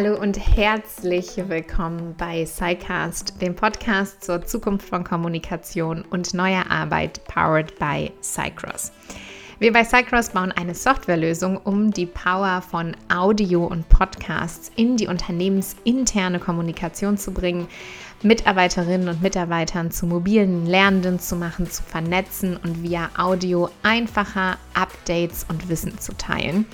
Hallo und herzlich willkommen bei SciCast, dem Podcast zur Zukunft von Kommunikation und neuer Arbeit, powered by Cycross. Wir bei Cycross bauen eine Softwarelösung, um die Power von Audio und Podcasts in die unternehmensinterne Kommunikation zu bringen, Mitarbeiterinnen und Mitarbeitern zu mobilen Lernenden zu machen, zu vernetzen und via Audio einfacher Updates und Wissen zu teilen.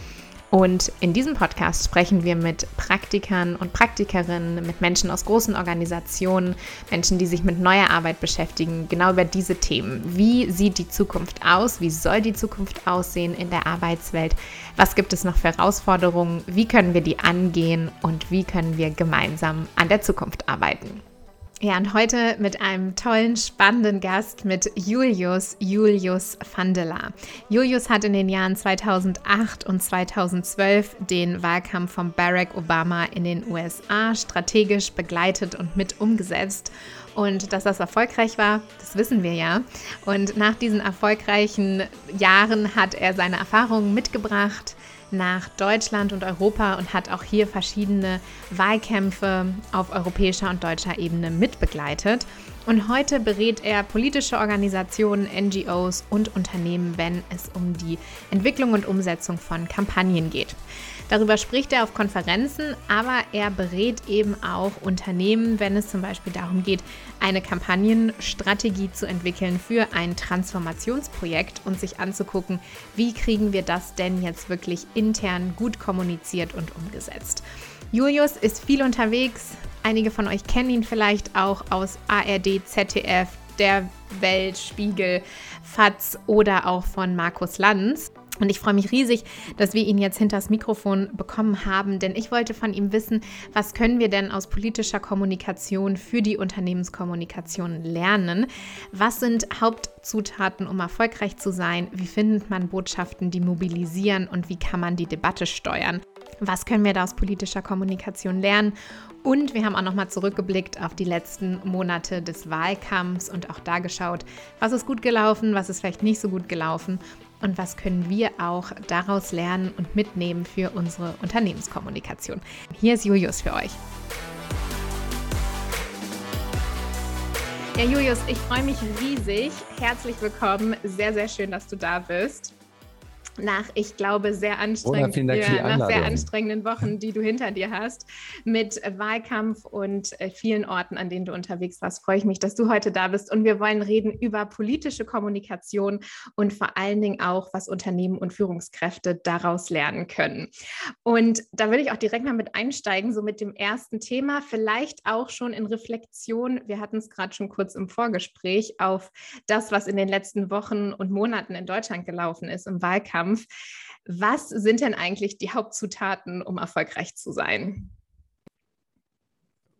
Und in diesem Podcast sprechen wir mit Praktikern und Praktikerinnen, mit Menschen aus großen Organisationen, Menschen, die sich mit neuer Arbeit beschäftigen, genau über diese Themen. Wie sieht die Zukunft aus? Wie soll die Zukunft aussehen in der Arbeitswelt? Was gibt es noch für Herausforderungen? Wie können wir die angehen? Und wie können wir gemeinsam an der Zukunft arbeiten? Ja, und heute mit einem tollen, spannenden Gast, mit Julius Julius Vandela. Julius hat in den Jahren 2008 und 2012 den Wahlkampf von Barack Obama in den USA strategisch begleitet und mit umgesetzt. Und dass das erfolgreich war, das wissen wir ja. Und nach diesen erfolgreichen Jahren hat er seine Erfahrungen mitgebracht nach Deutschland und Europa und hat auch hier verschiedene Wahlkämpfe auf europäischer und deutscher Ebene mitbegleitet. Und heute berät er politische Organisationen, NGOs und Unternehmen, wenn es um die Entwicklung und Umsetzung von Kampagnen geht. Darüber spricht er auf Konferenzen, aber er berät eben auch Unternehmen, wenn es zum Beispiel darum geht, eine Kampagnenstrategie zu entwickeln für ein Transformationsprojekt und sich anzugucken, wie kriegen wir das denn jetzt wirklich intern gut kommuniziert und umgesetzt. Julius ist viel unterwegs. Einige von euch kennen ihn vielleicht auch aus ARD, ZDF, der Welt, Spiegel, FATS oder auch von Markus Lanz. Und ich freue mich riesig, dass wir ihn jetzt hinters Mikrofon bekommen haben, denn ich wollte von ihm wissen, was können wir denn aus politischer Kommunikation für die Unternehmenskommunikation lernen? Was sind Hauptzutaten, um erfolgreich zu sein? Wie findet man Botschaften, die mobilisieren und wie kann man die Debatte steuern? Was können wir da aus politischer Kommunikation lernen? Und wir haben auch nochmal zurückgeblickt auf die letzten Monate des Wahlkampfs und auch da geschaut, was ist gut gelaufen, was ist vielleicht nicht so gut gelaufen und was können wir auch daraus lernen und mitnehmen für unsere Unternehmenskommunikation. Hier ist Julius für euch. Ja, Julius, ich freue mich riesig. Herzlich willkommen. Sehr, sehr schön, dass du da bist nach, ich glaube, sehr, anstrengend, ja, nach sehr anstrengenden Wochen, die du hinter dir hast, mit Wahlkampf und äh, vielen Orten, an denen du unterwegs warst, freue ich mich, dass du heute da bist. Und wir wollen reden über politische Kommunikation und vor allen Dingen auch, was Unternehmen und Führungskräfte daraus lernen können. Und da würde ich auch direkt mal mit einsteigen, so mit dem ersten Thema, vielleicht auch schon in Reflexion. Wir hatten es gerade schon kurz im Vorgespräch auf das, was in den letzten Wochen und Monaten in Deutschland gelaufen ist im Wahlkampf Wettkampf. Was sind denn eigentlich die Hauptzutaten, um erfolgreich zu sein?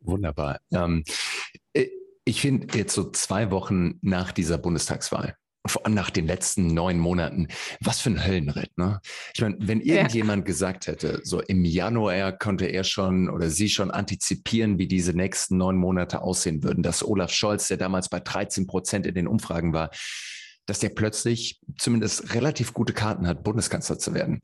Wunderbar. Ähm, äh, ich finde jetzt so zwei Wochen nach dieser Bundestagswahl, vor allem nach den letzten neun Monaten, was für ein Höllenritt. Ne? Ich meine, wenn irgendjemand ja. gesagt hätte, so im Januar konnte er schon oder sie schon antizipieren, wie diese nächsten neun Monate aussehen würden, dass Olaf Scholz, der damals bei 13 Prozent in den Umfragen war, dass der plötzlich zumindest relativ gute Karten hat, Bundeskanzler zu werden.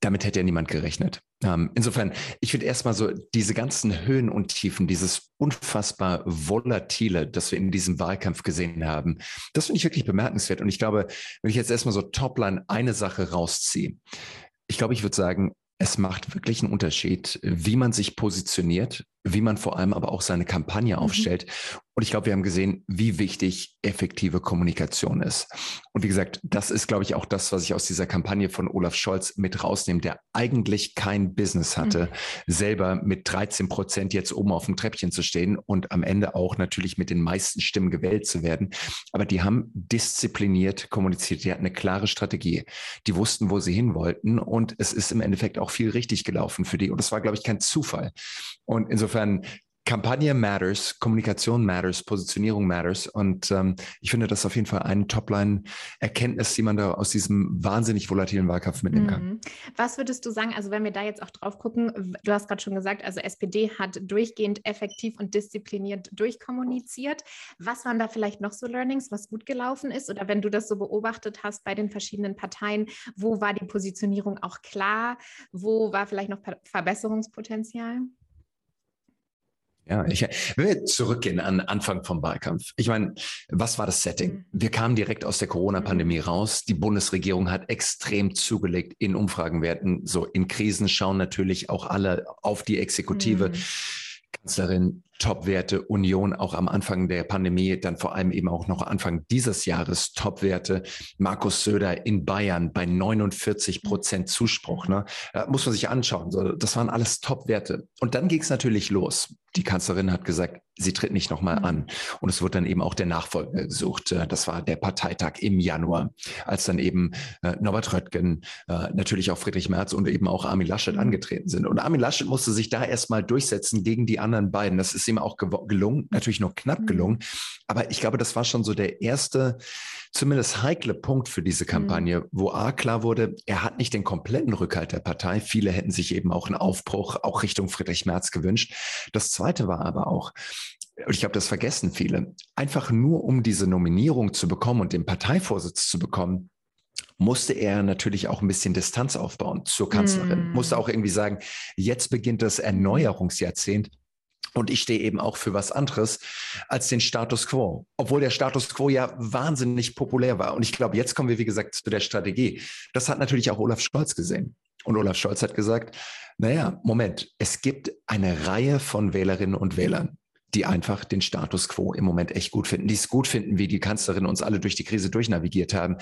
Damit hätte ja niemand gerechnet. Ähm, insofern, ich finde erstmal so diese ganzen Höhen und Tiefen, dieses unfassbar volatile, das wir in diesem Wahlkampf gesehen haben, das finde ich wirklich bemerkenswert. Und ich glaube, wenn ich jetzt erstmal so Topline eine Sache rausziehe, ich glaube, ich würde sagen, es macht wirklich einen Unterschied, wie man sich positioniert, wie man vor allem aber auch seine Kampagne mhm. aufstellt. Und ich glaube, wir haben gesehen, wie wichtig effektive Kommunikation ist. Und wie gesagt, das ist, glaube ich, auch das, was ich aus dieser Kampagne von Olaf Scholz mit rausnehme, der eigentlich kein Business hatte, mhm. selber mit 13 Prozent jetzt oben auf dem Treppchen zu stehen und am Ende auch natürlich mit den meisten Stimmen gewählt zu werden. Aber die haben diszipliniert kommuniziert. Die hatten eine klare Strategie. Die wussten, wo sie hin wollten. Und es ist im Endeffekt auch viel richtig gelaufen für die. Und das war, glaube ich, kein Zufall. Und insofern insofern, Kampagne matters, Kommunikation matters, Positionierung matters. Und ähm, ich finde das auf jeden Fall eine Topline-Erkenntnis, die man da aus diesem wahnsinnig volatilen Wahlkampf mitnehmen kann. Mhm. Was würdest du sagen, also wenn wir da jetzt auch drauf gucken, du hast gerade schon gesagt, also SPD hat durchgehend effektiv und diszipliniert durchkommuniziert. Was waren da vielleicht noch so Learnings, was gut gelaufen ist? Oder wenn du das so beobachtet hast bei den verschiedenen Parteien, wo war die Positionierung auch klar? Wo war vielleicht noch Verbesserungspotenzial? Ja, ich, wenn wir zurückgehen an Anfang vom Wahlkampf. Ich meine, was war das Setting? Mhm. Wir kamen direkt aus der Corona-Pandemie mhm. raus. Die Bundesregierung hat extrem zugelegt in Umfragenwerten. So in Krisen schauen natürlich auch alle auf die Exekutive. Mhm. Kanzlerin Top-Werte, Union auch am Anfang der Pandemie, dann vor allem eben auch noch Anfang dieses Jahres Top-Werte. Markus Söder in Bayern bei 49 Prozent Zuspruch. Ne? Da muss man sich anschauen. Das waren alles Top-Werte. Und dann ging es natürlich los. Die Kanzlerin hat gesagt, sie tritt nicht nochmal mhm. an. Und es wird dann eben auch der Nachfolger gesucht. Äh, das war der Parteitag im Januar, als dann eben äh, Norbert Röttgen, äh, natürlich auch Friedrich Merz und eben auch Armin Laschet mhm. angetreten sind. Und Armin Laschet musste sich da erstmal durchsetzen gegen die anderen beiden. Das ist ihm auch gelungen, natürlich nur knapp mhm. gelungen. Aber ich glaube, das war schon so der erste, zumindest heikle Punkt für diese Kampagne, mhm. wo A klar wurde, er hat nicht den kompletten Rückhalt der Partei. Viele hätten sich eben auch einen Aufbruch auch Richtung Friedrich Merz gewünscht. Das zweite war aber auch, und ich glaube, das vergessen viele, einfach nur um diese Nominierung zu bekommen und den Parteivorsitz zu bekommen, musste er natürlich auch ein bisschen Distanz aufbauen zur Kanzlerin, mm. musste auch irgendwie sagen, jetzt beginnt das Erneuerungsjahrzehnt und ich stehe eben auch für was anderes als den Status quo, obwohl der Status quo ja wahnsinnig populär war. Und ich glaube, jetzt kommen wir, wie gesagt, zu der Strategie. Das hat natürlich auch Olaf Scholz gesehen. Und Olaf Scholz hat gesagt, naja, Moment, es gibt eine Reihe von Wählerinnen und Wählern, die einfach den Status quo im Moment echt gut finden, die es gut finden, wie die Kanzlerin uns alle durch die Krise durchnavigiert haben.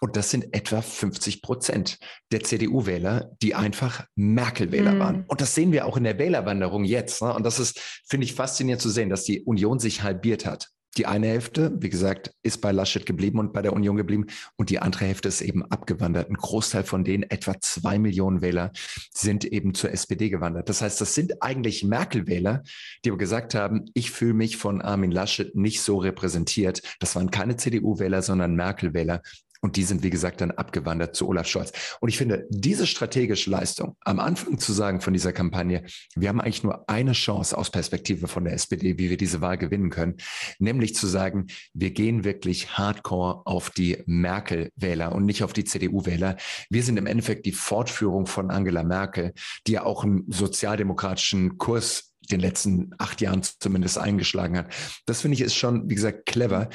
Und das sind etwa 50 Prozent der CDU-Wähler, die einfach Merkel-Wähler mhm. waren. Und das sehen wir auch in der Wählerwanderung jetzt. Ne? Und das ist, finde ich, faszinierend zu sehen, dass die Union sich halbiert hat. Die eine Hälfte, wie gesagt, ist bei Laschet geblieben und bei der Union geblieben. Und die andere Hälfte ist eben abgewandert. Ein Großteil von denen, etwa zwei Millionen Wähler, sind eben zur SPD gewandert. Das heißt, das sind eigentlich Merkel-Wähler, die aber gesagt haben, ich fühle mich von Armin Laschet nicht so repräsentiert. Das waren keine CDU-Wähler, sondern Merkel-Wähler. Und die sind, wie gesagt, dann abgewandert zu Olaf Scholz. Und ich finde, diese strategische Leistung, am Anfang zu sagen von dieser Kampagne, wir haben eigentlich nur eine Chance aus Perspektive von der SPD, wie wir diese Wahl gewinnen können, nämlich zu sagen, wir gehen wirklich hardcore auf die Merkel-Wähler und nicht auf die CDU-Wähler. Wir sind im Endeffekt die Fortführung von Angela Merkel, die ja auch einen sozialdemokratischen Kurs den letzten acht Jahren zumindest eingeschlagen hat. Das finde ich ist schon, wie gesagt, clever.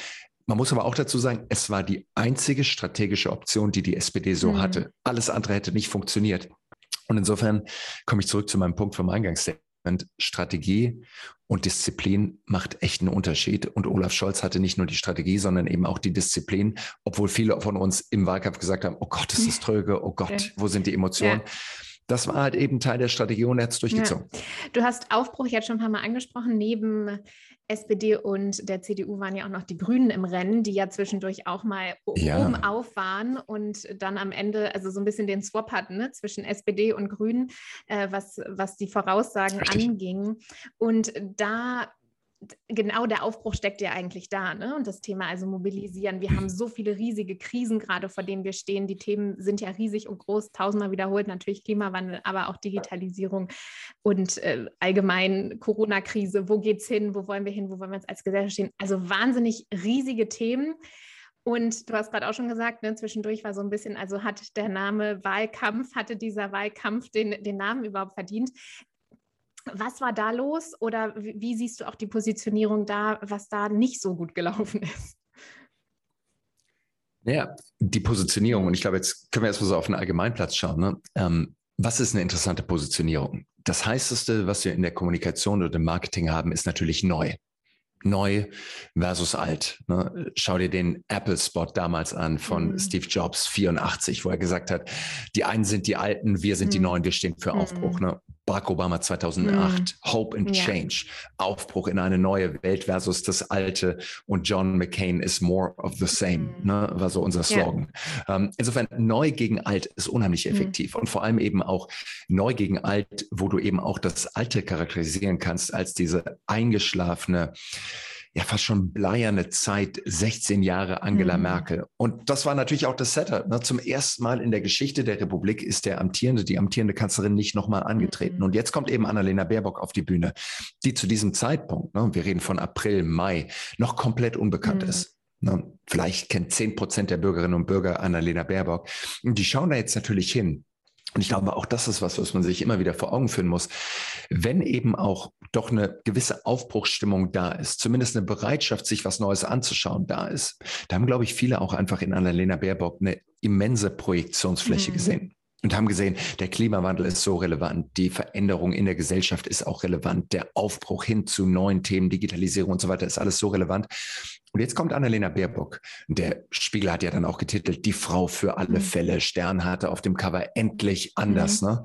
Man muss aber auch dazu sagen, es war die einzige strategische Option, die die SPD so mhm. hatte. Alles andere hätte nicht funktioniert. Und insofern komme ich zurück zu meinem Punkt vom Eingangsstatement. Strategie und Disziplin macht echt einen Unterschied. Und Olaf Scholz hatte nicht nur die Strategie, sondern eben auch die Disziplin, obwohl viele von uns im Wahlkampf gesagt haben, oh Gott, ist das tröge, oh Gott, wo sind die Emotionen? Ja das war halt eben Teil der Strategie und er hat es durchgezogen. Ja. Du hast Aufbruch jetzt schon ein paar Mal angesprochen. Neben SPD und der CDU waren ja auch noch die Grünen im Rennen, die ja zwischendurch auch mal ja. oben auf waren und dann am Ende also so ein bisschen den Swap hatten ne, zwischen SPD und Grünen, äh, was, was die Voraussagen Richtig. anging. Und da genau der Aufbruch steckt ja eigentlich da. Ne? Und das Thema also mobilisieren. Wir haben so viele riesige Krisen gerade, vor denen wir stehen. Die Themen sind ja riesig und groß, tausendmal wiederholt. Natürlich Klimawandel, aber auch Digitalisierung und äh, allgemein Corona-Krise. Wo geht es hin? Wo wollen wir hin? Wo wollen wir uns als Gesellschaft stehen? Also wahnsinnig riesige Themen. Und du hast gerade auch schon gesagt, ne, zwischendurch war so ein bisschen, also hat der Name Wahlkampf, hatte dieser Wahlkampf den, den Namen überhaupt verdient? Was war da los oder wie siehst du auch die Positionierung da, was da nicht so gut gelaufen ist? Ja, die Positionierung, und ich glaube, jetzt können wir erstmal so auf den Allgemeinplatz schauen. Ne? Ähm, was ist eine interessante Positionierung? Das heißeste, was wir in der Kommunikation oder im Marketing haben, ist natürlich neu neu versus alt. Ne? Schau dir den Apple-Spot damals an von mhm. Steve Jobs 84, wo er gesagt hat, die einen sind die Alten, wir sind mhm. die Neuen, wir stehen für Aufbruch. Mhm. Ne? Barack Obama 2008, mhm. Hope and ja. Change, Aufbruch in eine neue Welt versus das Alte und John McCain is more of the same, mhm. ne? war so unser Slogan. Ja. Ähm, insofern, neu gegen alt ist unheimlich mhm. effektiv und vor allem eben auch neu gegen alt, wo du eben auch das Alte charakterisieren kannst als diese eingeschlafene, ja fast schon bleierne Zeit, 16 Jahre Angela mhm. Merkel. Und das war natürlich auch das Setup. Ne? Zum ersten Mal in der Geschichte der Republik ist der amtierende, die amtierende Kanzlerin nicht nochmal angetreten. Mhm. Und jetzt kommt eben Annalena Baerbock auf die Bühne, die zu diesem Zeitpunkt, ne, wir reden von April, Mai, noch komplett unbekannt mhm. ist. Ne? Vielleicht kennt 10 Prozent der Bürgerinnen und Bürger Annalena Baerbock. Und die schauen da jetzt natürlich hin Und ich glaube, auch das ist was, was man sich immer wieder vor Augen führen muss. Wenn eben auch doch eine gewisse Aufbruchsstimmung da ist, zumindest eine Bereitschaft, sich was Neues anzuschauen, da ist, da haben, glaube ich, viele auch einfach in Annalena Baerbock eine immense Projektionsfläche mhm. gesehen und haben gesehen, der Klimawandel ist so relevant, die Veränderung in der Gesellschaft ist auch relevant, der Aufbruch hin zu neuen Themen, Digitalisierung und so weiter ist alles so relevant. Und jetzt kommt Annalena Baerbock. Der Spiegel hat ja dann auch getitelt, die Frau für alle mhm. Fälle. Stern hatte auf dem Cover endlich anders. Mhm. Ne?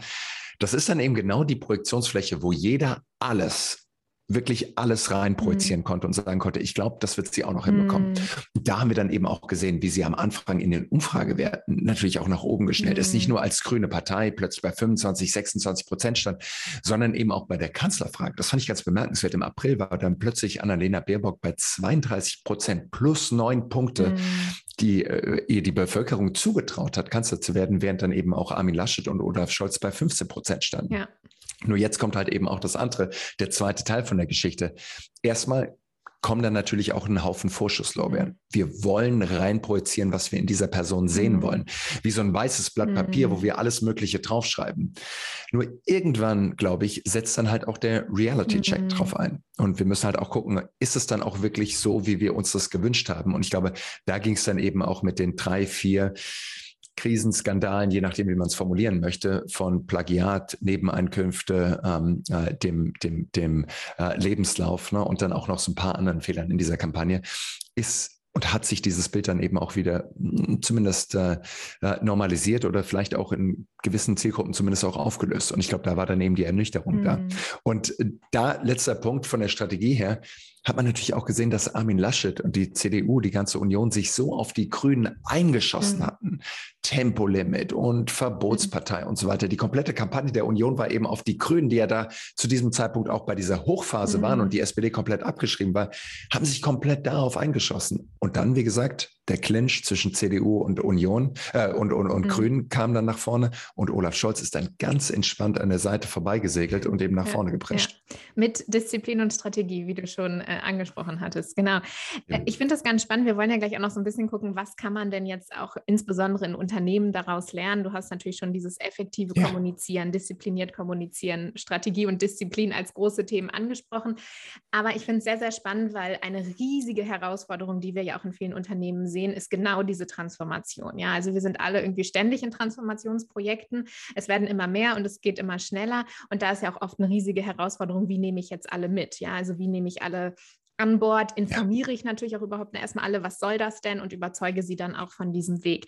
Das ist dann eben genau die Projektionsfläche, wo jeder alles wirklich alles reinprojizieren mhm. konnte und sagen konnte, ich glaube, das wird sie auch noch hinbekommen. Mhm. Da haben wir dann eben auch gesehen, wie sie am Anfang in den Umfragewerten natürlich auch nach oben geschnellt mhm. ist. Nicht mhm. nur als grüne Partei plötzlich bei 25, 26 Prozent stand, sondern eben auch bei der Kanzlerfrage. Das fand ich ganz bemerkenswert. Im April war dann plötzlich Annalena Baerbock bei 32 Prozent plus neun Punkte, mhm. die äh, ihr die Bevölkerung zugetraut hat, Kanzler zu werden, während dann eben auch Armin Laschet und Olaf Scholz bei 15 Prozent standen. Ja. Nur jetzt kommt halt eben auch das andere, der zweite Teil von der Geschichte. Erstmal kommen dann natürlich auch ein Haufen Vorschusslorbeeren. Mhm. Wir wollen rein projizieren, was wir in dieser Person sehen mhm. wollen. Wie so ein weißes Blatt Papier, wo mhm. wir alles Mögliche draufschreiben. Nur irgendwann, glaube ich, setzt dann halt auch der Reality-Check mhm. drauf ein. Und wir müssen halt auch gucken, ist es dann auch wirklich so, wie wir uns das gewünscht haben? Und ich glaube, da ging es dann eben auch mit den drei, vier Krisenskandalen, je nachdem, wie man es formulieren möchte, von Plagiat, Nebeneinkünfte, ähm, äh, dem, dem, dem äh, Lebenslauf ne, und dann auch noch so ein paar anderen Fehlern in dieser Kampagne, ist und hat sich dieses Bild dann eben auch wieder hm, zumindest äh, äh, normalisiert oder vielleicht auch in gewissen Zielgruppen zumindest auch aufgelöst. Und ich glaube, da war dann eben die Ernüchterung mhm. da. Und äh, da letzter Punkt von der Strategie her, hat man natürlich auch gesehen, dass Armin Laschet und die CDU, die ganze Union, sich so auf die Grünen eingeschossen mhm. hatten. Tempolimit und Verbotspartei mhm. und so weiter. Die komplette Kampagne der Union war eben auf die Grünen, die ja da zu diesem Zeitpunkt auch bei dieser Hochphase mhm. waren und die SPD komplett abgeschrieben war, haben sich komplett darauf eingeschossen. Und dann, wie gesagt, der Clinch zwischen CDU und Union äh, und, und, und mhm. Grünen kam dann nach vorne und Olaf Scholz ist dann ganz entspannt an der Seite vorbeigesegelt und eben nach ja, vorne geprescht. Ja. Mit Disziplin und Strategie, wie du schon äh, angesprochen hattest. Genau. Äh, ich finde das ganz spannend. Wir wollen ja gleich auch noch so ein bisschen gucken, was kann man denn jetzt auch insbesondere in Unternehmen daraus lernen. Du hast natürlich schon dieses effektive ja. Kommunizieren, diszipliniert kommunizieren, Strategie und Disziplin als große Themen angesprochen. Aber ich finde es sehr, sehr spannend, weil eine riesige Herausforderung, die wir ja auch in vielen Unternehmen sehen, ist genau diese Transformation. Ja, also wir sind alle irgendwie ständig in Transformationsprojekten. Es werden immer mehr und es geht immer schneller. Und da ist ja auch oft eine riesige Herausforderung, wie nehme ich jetzt alle mit? Ja, also wie nehme ich alle an Bord, informiere ja. ich natürlich auch überhaupt erstmal alle, was soll das denn und überzeuge sie dann auch von diesem Weg.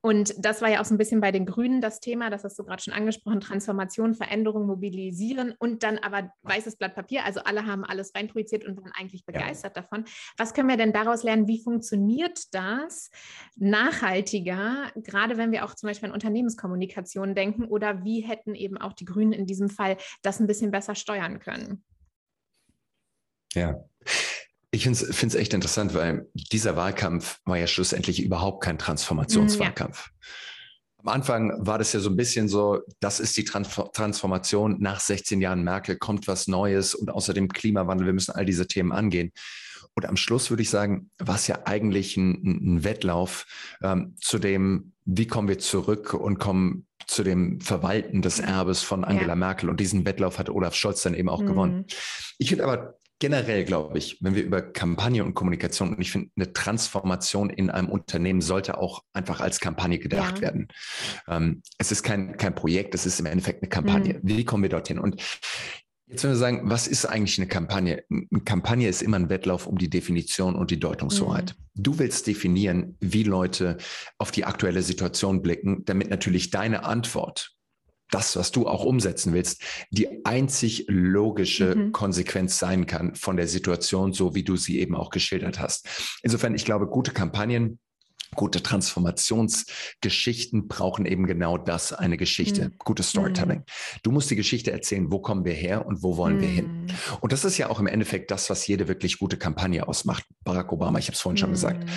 Und das war ja auch so ein bisschen bei den Grünen das Thema, das hast du gerade schon angesprochen, Transformation, Veränderung, mobilisieren und dann aber weißes Blatt Papier, also alle haben alles reinprojiziert und waren eigentlich begeistert ja. davon. Was können wir denn daraus lernen? Wie funktioniert das nachhaltiger, gerade wenn wir auch zum Beispiel an Unternehmenskommunikation denken oder wie hätten eben auch die Grünen in diesem Fall das ein bisschen besser steuern können? Ja. Ich finde es echt interessant, weil dieser Wahlkampf war ja schlussendlich überhaupt kein Transformationswahlkampf. Ja. Am Anfang war das ja so ein bisschen so, das ist die Transformation nach 16 Jahren Merkel, kommt was Neues und außerdem Klimawandel, wir müssen all diese Themen angehen. Und am Schluss würde ich sagen, war es ja eigentlich ein, ein Wettlauf ähm, zu dem, wie kommen wir zurück und kommen zu dem Verwalten des Erbes von Angela ja. Merkel. Und diesen Wettlauf hat Olaf Scholz dann eben auch mhm. gewonnen. Ich finde aber generell glaube ich, wenn wir über Kampagne und Kommunikation, und ich finde, eine Transformation in einem Unternehmen sollte auch einfach als Kampagne gedacht ja. werden. Ähm, es ist kein, kein Projekt, es ist im Endeffekt eine Kampagne. Mhm. Wie kommen wir dorthin? Und Jetzt wenn wir sagen, was ist eigentlich eine Kampagne? Eine Kampagne ist immer ein Wettlauf um die Definition und die Deutungshoheit. Mhm. Du willst definieren, wie Leute auf die aktuelle Situation blicken, damit natürlich deine Antwort das, was du auch umsetzen willst, die einzig logische mhm. Konsequenz sein kann von der Situation, so wie du sie eben auch geschildert hast. Insofern, ich glaube, gute Kampagnen Gute Transformationsgeschichten brauchen eben genau das, eine Geschichte, mhm. gutes Storytelling. Mhm. Du musst die Geschichte erzählen, wo kommen wir her und wo wollen mhm. wir hin. Mhm. Und das ist ja auch im Endeffekt das, was jede wirklich gute Kampagne ausmacht. Barack Obama, ich habe es vorhin schon gesagt. Mhm.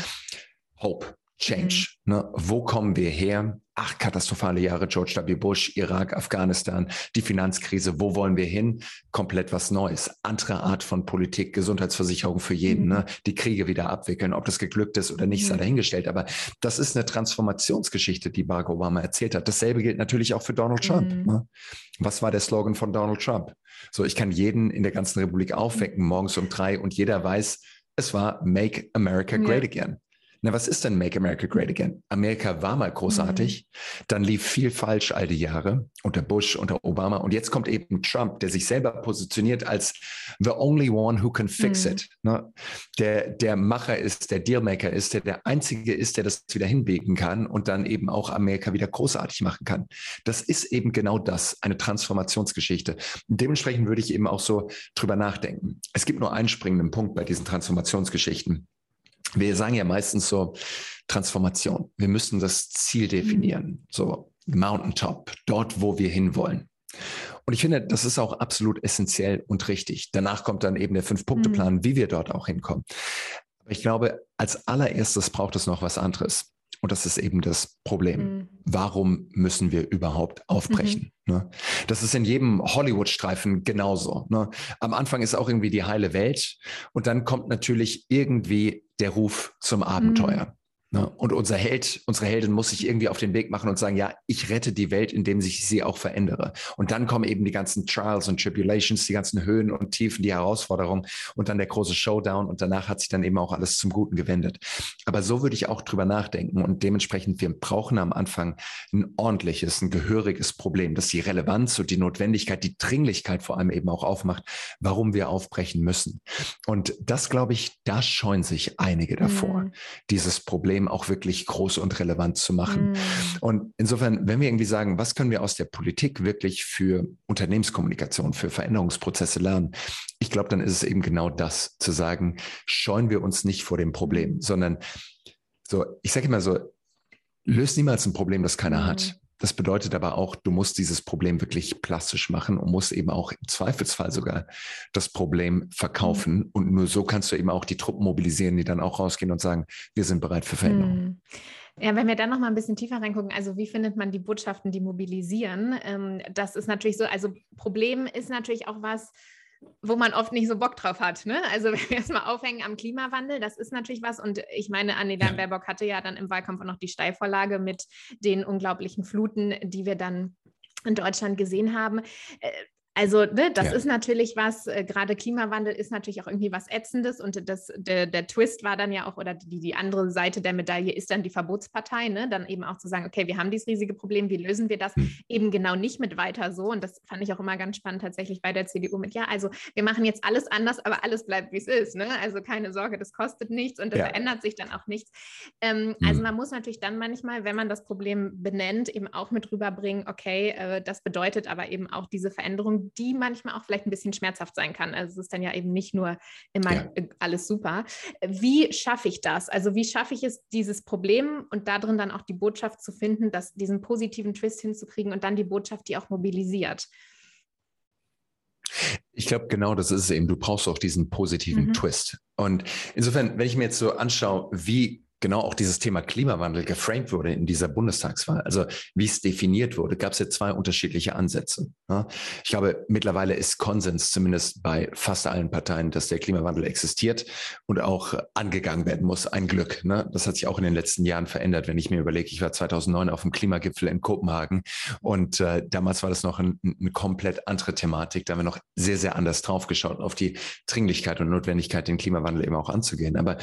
Hope, Change. Ne? Wo kommen wir her? Acht katastrophale Jahre, George W. Bush, Irak, Afghanistan, die Finanzkrise, wo wollen wir hin? Komplett was Neues. Andere Art von Politik, Gesundheitsversicherung für jeden, mhm. ne? die Kriege wieder abwickeln, ob das geglückt ist oder nicht, sei mhm. dahingestellt. Aber das ist eine Transformationsgeschichte, die Barack Obama erzählt hat. Dasselbe gilt natürlich auch für Donald Trump. Mhm. Ne? Was war der Slogan von Donald Trump? So, ich kann jeden in der ganzen Republik aufwecken, morgens um drei und jeder weiß, es war Make America Great ja. Again. Na, was ist denn Make America Great Again? Amerika war mal großartig, mhm. dann lief viel falsch all die Jahre unter Bush, unter Obama und jetzt kommt eben Trump, der sich selber positioniert als the only one who can fix mhm. it. Ne? Der, der Macher ist, der Dealmaker ist, der der Einzige ist, der das wieder hinbiegen kann und dann eben auch Amerika wieder großartig machen kann. Das ist eben genau das, eine Transformationsgeschichte. Und dementsprechend würde ich eben auch so drüber nachdenken. Es gibt nur einen springenden Punkt bei diesen Transformationsgeschichten wir sagen ja meistens so Transformation. Wir müssen das Ziel definieren. Mhm. So Mountaintop, dort, wo wir hinwollen. Und ich finde, das ist auch absolut essentiell und richtig. Danach kommt dann eben der Fünf-Punkte-Plan, mhm. wie wir dort auch hinkommen. Aber ich glaube, als allererstes braucht es noch was anderes. Und das ist eben das Problem. Mhm. Warum müssen wir überhaupt aufbrechen? Mhm. Ne? Das ist in jedem Hollywood-Streifen genauso. Ne? Am Anfang ist auch irgendwie die heile Welt und dann kommt natürlich irgendwie der Ruf zum Abenteuer. Mhm. Ne? Und unser Held, unsere Heldin muss sich irgendwie auf den Weg machen und sagen, ja, ich rette die Welt, indem ich sie auch verändere. Und dann kommen eben die ganzen Trials und Tribulations, die ganzen Höhen und Tiefen, die Herausforderungen und dann der große Showdown und danach hat sich dann eben auch alles zum Guten gewendet. Aber so würde ich auch drüber nachdenken und dementsprechend, wir brauchen am Anfang ein ordentliches, ein gehöriges Problem, das die Relevanz und die Notwendigkeit, die Dringlichkeit vor allem eben auch aufmacht, warum wir aufbrechen müssen. Und das, glaube ich, da scheuen sich einige davor, mhm. dieses Problem Problem auch wirklich groß und relevant zu machen. Mhm. Und insofern, wenn wir irgendwie sagen, was können wir aus der Politik wirklich für Unternehmenskommunikation, für Veränderungsprozesse lernen, ich glaube, dann ist es eben genau das, zu sagen, scheuen wir uns nicht vor dem Problem, sondern so, ich sage immer so, löst niemals ein Problem, das keiner mhm. hat. Das bedeutet aber auch, du musst dieses Problem wirklich plastisch machen und musst eben auch im Zweifelsfall sogar das Problem verkaufen. Mhm. Und nur so kannst du eben auch die Truppen mobilisieren, die dann auch rausgehen und sagen, wir sind bereit für Veränderungen. Mhm. Ja, wenn wir dann noch mal ein bisschen tiefer reingucken, also wie findet man die Botschaften, die mobilisieren? Ähm, das ist natürlich so, also Problem ist natürlich auch was, wo man oft nicht so Bock drauf hat. Ne? Also wenn wir erstmal aufhängen am Klimawandel, das ist natürlich was. Und ich meine, Annela ja. Baerbock hatte ja dann im Wahlkampf auch noch die Steilvorlage mit den unglaublichen Fluten, die wir dann in Deutschland gesehen haben. Also ne, das ja. ist natürlich was, äh, gerade Klimawandel ist natürlich auch irgendwie was Ätzendes und das, der, der Twist war dann ja auch, oder die, die andere Seite der Medaille ist dann die Verbotspartei, ne? dann eben auch zu sagen, okay, wir haben dieses riesige Problem, wie lösen wir das? Hm. Eben genau nicht mit weiter so und das fand ich auch immer ganz spannend tatsächlich bei der CDU mit, ja, also wir machen jetzt alles anders, aber alles bleibt, wie es ist, ne? also keine Sorge, das kostet nichts und das ja. verändert sich dann auch nichts. Ähm, mhm. Also man muss natürlich dann manchmal, wenn man das Problem benennt, eben auch mit rüberbringen, okay, äh, das bedeutet aber eben auch diese Veränderung, die manchmal auch vielleicht ein bisschen schmerzhaft sein kann. Also es ist dann ja eben nicht nur immer ja. alles super. Wie schaffe ich das? Also wie schaffe ich es, dieses Problem und darin dann auch die Botschaft zu finden, dass diesen positiven Twist hinzukriegen und dann die Botschaft, die auch mobilisiert? Ich glaube, genau das ist es eben. Du brauchst auch diesen positiven mhm. Twist. Und insofern, wenn ich mir jetzt so anschaue, wie genau auch dieses Thema Klimawandel geframed wurde in dieser Bundestagswahl, also wie es definiert wurde, gab es ja zwei unterschiedliche Ansätze. Ich glaube, mittlerweile ist Konsens zumindest bei fast allen Parteien, dass der Klimawandel existiert und auch angegangen werden muss. Ein Glück. Ne? Das hat sich auch in den letzten Jahren verändert. Wenn ich mir überlege, ich war 2009 auf dem Klimagipfel in Kopenhagen und äh, damals war das noch ein, eine komplett andere Thematik. Da haben wir noch sehr, sehr anders draufgeschaut auf die Dringlichkeit und Notwendigkeit, den Klimawandel eben auch anzugehen. Aber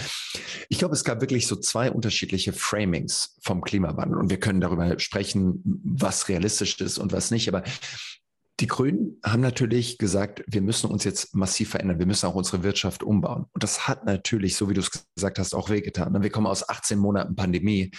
ich glaube, es gab wirklich so zwei unterschiedliche Framings vom Klimawandel und wir können darüber sprechen, was realistisch ist und was nicht. Aber die Grünen haben natürlich gesagt, wir müssen uns jetzt massiv verändern. Wir müssen auch unsere Wirtschaft umbauen. Und das hat natürlich, so wie du es gesagt hast, auch wehgetan. Wir kommen aus 18 Monaten Pandemie.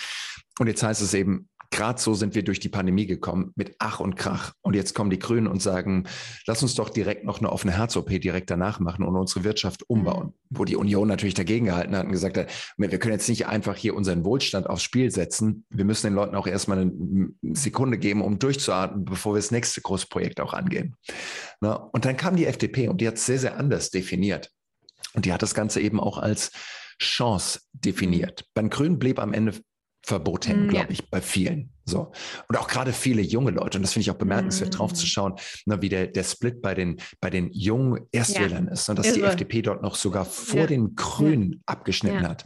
Und jetzt heißt es eben, Gerade so sind wir durch die Pandemie gekommen mit Ach und Krach. Und jetzt kommen die Grünen und sagen, lass uns doch direkt noch eine offene Herz-OP direkt danach machen und unsere Wirtschaft umbauen. Mhm. Wo die Union natürlich dagegen gehalten hat und gesagt hat, wir können jetzt nicht einfach hier unseren Wohlstand aufs Spiel setzen. Wir müssen den Leuten auch erstmal eine Sekunde geben, um durchzuatmen, bevor wir das nächste große Projekt auch angehen. Und dann kam die FDP und die hat es sehr, sehr anders definiert. Und die hat das Ganze eben auch als Chance definiert. Beim Grünen blieb am Ende Verbot hängen, mm, glaube ja. ich, bei vielen. So. Und auch gerade viele junge Leute. Und das finde ich auch bemerkenswert, mm. drauf zu schauen, na, wie der, der Split bei den, bei den jungen Erstwählern ja. ist. Und dass Irre. die FDP dort noch sogar vor ja. den Grünen abgeschnitten hat.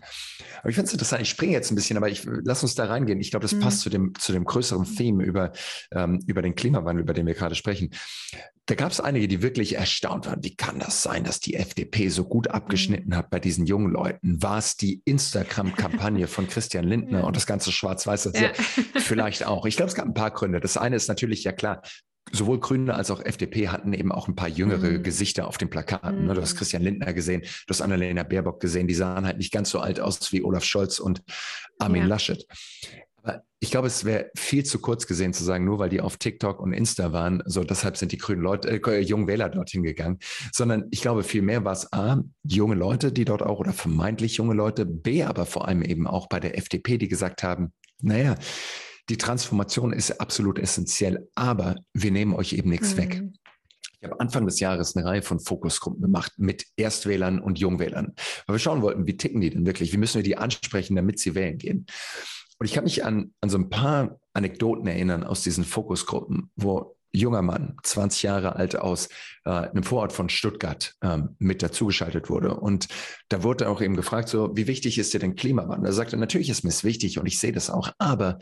Aber ich finde es interessant, ich springe jetzt ein bisschen, aber ich lass uns da reingehen. Ich glaube, das mm. passt zu dem, zu dem größeren Theme über, ähm, über den Klimawandel, über den wir gerade sprechen. Da gab es einige, die wirklich erstaunt waren. Wie kann das sein, dass die FDP so gut abgeschnitten mhm. hat bei diesen jungen Leuten? War es die Instagram-Kampagne von Christian Lindner ja. und das ganze Schwarz-Weiß? Ja. Vielleicht auch. Ich glaube, es gab ein paar Gründe. Das eine ist natürlich, ja klar, sowohl Grüne als auch FDP hatten eben auch ein paar jüngere mhm. Gesichter auf den Plakaten. Mhm. Du hast mhm. Christian Lindner gesehen, du hast Annalena Baerbock gesehen, die sahen halt nicht ganz so alt aus wie Olaf Scholz und Armin ja. Laschet. Ich glaube, es wäre viel zu kurz gesehen zu sagen, nur weil die auf TikTok und Insta waren, so deshalb sind die grünen Leute, äh, jungen Wähler dorthin gegangen, sondern ich glaube vielmehr war es A, junge Leute, die dort auch oder vermeintlich junge Leute, B, aber vor allem eben auch bei der FDP, die gesagt haben, naja, die Transformation ist absolut essentiell, aber wir nehmen euch eben nichts mhm. weg. Ich habe Anfang des Jahres eine Reihe von Fokusgruppen gemacht mit Erstwählern und Jungwählern, weil wir schauen wollten, wie ticken die denn wirklich? Wie müssen wir die ansprechen, damit sie wählen gehen? Und ich kann mich an, an so ein paar Anekdoten erinnern aus diesen Fokusgruppen, wo junger Mann, 20 Jahre alt aus äh, einem Vorort von Stuttgart ähm, mit dazugeschaltet wurde. Und da wurde auch eben gefragt, so, wie wichtig ist dir denn Klimawandel? Er sagte, natürlich ist mir es wichtig und ich sehe das auch, aber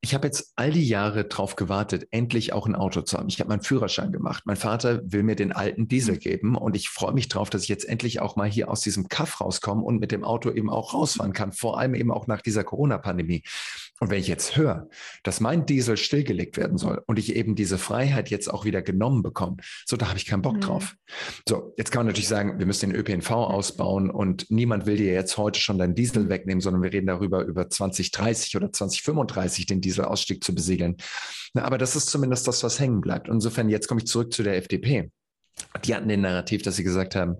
ich habe jetzt all die Jahre drauf gewartet, endlich auch ein Auto zu haben. Ich habe meinen Führerschein gemacht. Mein Vater will mir den alten Diesel mhm. geben und ich freue mich drauf, dass ich jetzt endlich auch mal hier aus diesem Kaff rauskomme und mit dem Auto eben auch rausfahren kann. Vor allem eben auch nach dieser Corona-Pandemie. Und wenn ich jetzt höre, dass mein Diesel stillgelegt werden soll und ich eben diese Freiheit jetzt auch wieder genommen bekomme, so da habe ich keinen Bock mhm. drauf. So, jetzt kann man natürlich sagen, wir müssen den ÖPNV ausbauen und niemand will dir jetzt heute schon deinen Diesel wegnehmen, sondern wir reden darüber, über 2030 oder 2035 den Dieselausstieg zu besiegeln. Na, aber das ist zumindest das, was hängen bleibt. Insofern, jetzt komme ich zurück zu der FDP. Die hatten den Narrativ, dass sie gesagt haben,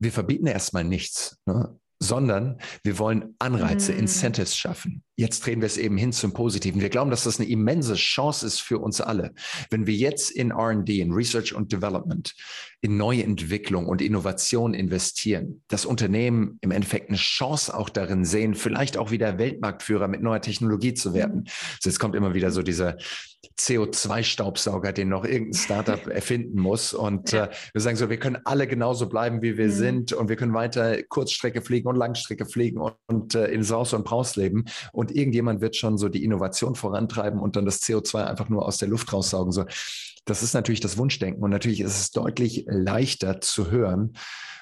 wir verbieten erstmal nichts. Ne? Sondern wir wollen Anreize, mm. Incentives schaffen. Jetzt drehen wir es eben hin zum Positiven. Wir glauben, dass das eine immense Chance ist für uns alle. Wenn wir jetzt in RD, in Research und Development, in neue Entwicklung und Innovation investieren, das Unternehmen im Endeffekt eine Chance auch darin sehen, vielleicht auch wieder Weltmarktführer mit neuer Technologie zu werden. Also jetzt kommt immer wieder so dieser CO2-Staubsauger, den noch irgendein Startup erfinden muss. Und ja. äh, wir sagen so, wir können alle genauso bleiben, wie wir mhm. sind und wir können weiter Kurzstrecke fliegen und Langstrecke fliegen und, und äh, in Saus und Braus leben. Und irgendjemand wird schon so die Innovation vorantreiben und dann das CO2 einfach nur aus der Luft raussaugen. So, das ist natürlich das Wunschdenken und natürlich ist es deutlich leichter zu hören,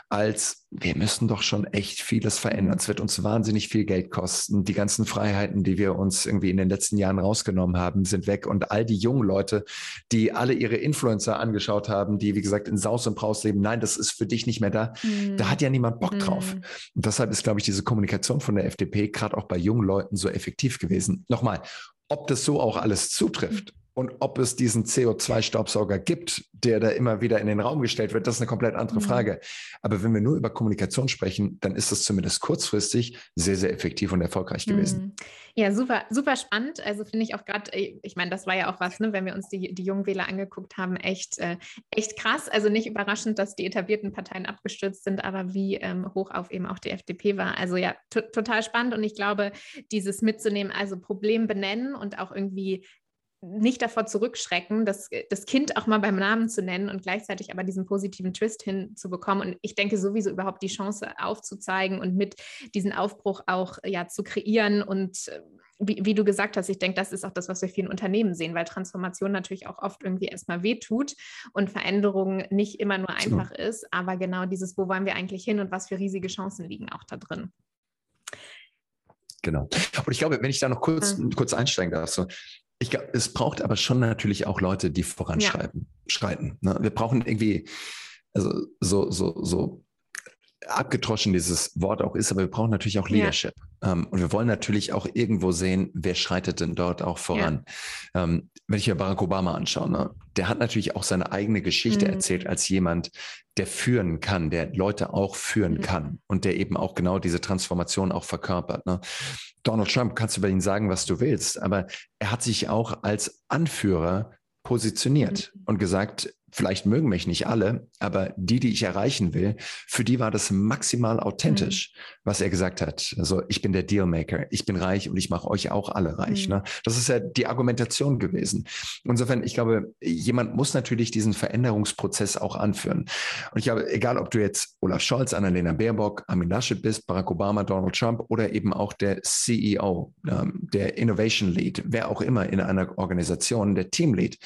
als wir müssen doch schon echt vieles verändern. Es wird uns wahnsinnig viel Geld kosten. Die ganzen Freiheiten, die wir uns irgendwie in den letzten Jahren rausgenommen haben, sind weg. Und all die jungen Leute, die alle ihre Influencer angeschaut haben, die, wie gesagt, in Saus und Braus leben, nein, das ist für dich nicht mehr da. Mhm. Da hat ja niemand Bock drauf. Mhm. Und deshalb ist, glaube ich, diese Kommunikation von der FDP gerade auch bei jungen Leuten so effektiv gewesen. Nochmal, ob das so auch alles zutrifft und ob es diesen CO2-Staubsauger gibt, der da immer wieder in den Raum gestellt wird, das ist eine komplett andere mhm. Frage. Aber wenn wir nur über Kommunikation sprechen, dann ist das zumindest kurzfristig sehr, sehr effektiv und erfolgreich gewesen. Mhm. Ja, super, super spannend. Also finde ich auch gerade, äh, ich meine, das war ja auch was, ne, wenn wir uns die, die jungen Wähler angeguckt haben, echt, äh, echt krass. Also nicht überraschend, dass die etablierten Parteien abgestürzt sind, aber wie ähm, hoch auf eben auch die FDP war. Also ja, total spannend. Und ich glaube, dieses mitzunehmen, also Problem benennen und auch irgendwie nicht davor zurückschrecken, das, das Kind auch mal beim Namen zu nennen und gleichzeitig aber diesen positiven Twist hinzubekommen. Und ich denke sowieso überhaupt die Chance aufzuzeigen und mit diesen Aufbruch auch ja zu kreieren und äh, wie, wie, du gesagt hast, ich denke, das ist auch das, was wir vielen Unternehmen sehen, weil Transformation natürlich auch oft irgendwie erstmal wehtut und Veränderung nicht immer nur einfach so. ist, aber genau dieses, wo wollen wir eigentlich hin und was für riesige Chancen liegen auch da drin. Genau. Und ich glaube, wenn ich da noch kurz, ja. kurz einsteigen darf, so, ich glaube, es braucht aber schon natürlich auch Leute, die voranschreiten. Ja. Schreiten, ne? Wir brauchen irgendwie, also so, so, so abgetroschen dieses Wort auch ist, aber wir brauchen natürlich auch Leadership. Ja. Ähm, und wir wollen natürlich auch irgendwo sehen, wer schreitet denn dort auch voran. Ja. Ähm, wenn ich mir Barack Obama anschaue, ne, der hat natürlich auch seine eigene Geschichte mhm. erzählt als jemand, der führen kann, der Leute auch führen mhm. kann und der eben auch genau diese Transformation auch verkörpert. Ne? Donald Trump, kannst du über ihn sagen, was du willst, aber er hat sich auch als Anführer positioniert mhm. und gesagt, Vielleicht mögen mich nicht alle, aber die, die ich erreichen will, für die war das maximal authentisch, mhm. was er gesagt hat. Also ich bin der Dealmaker, ich bin reich und ich mache euch auch alle reich. Mhm. Ne? Das ist ja die Argumentation gewesen. Insofern, ich glaube, jemand muss natürlich diesen Veränderungsprozess auch anführen. Und ich glaube, egal ob du jetzt Olaf Scholz, Annalena Baerbock, Armin Laschet bist, Barack Obama, Donald Trump oder eben auch der CEO, ähm, der Innovation Lead, wer auch immer in einer Organisation, der Teamlead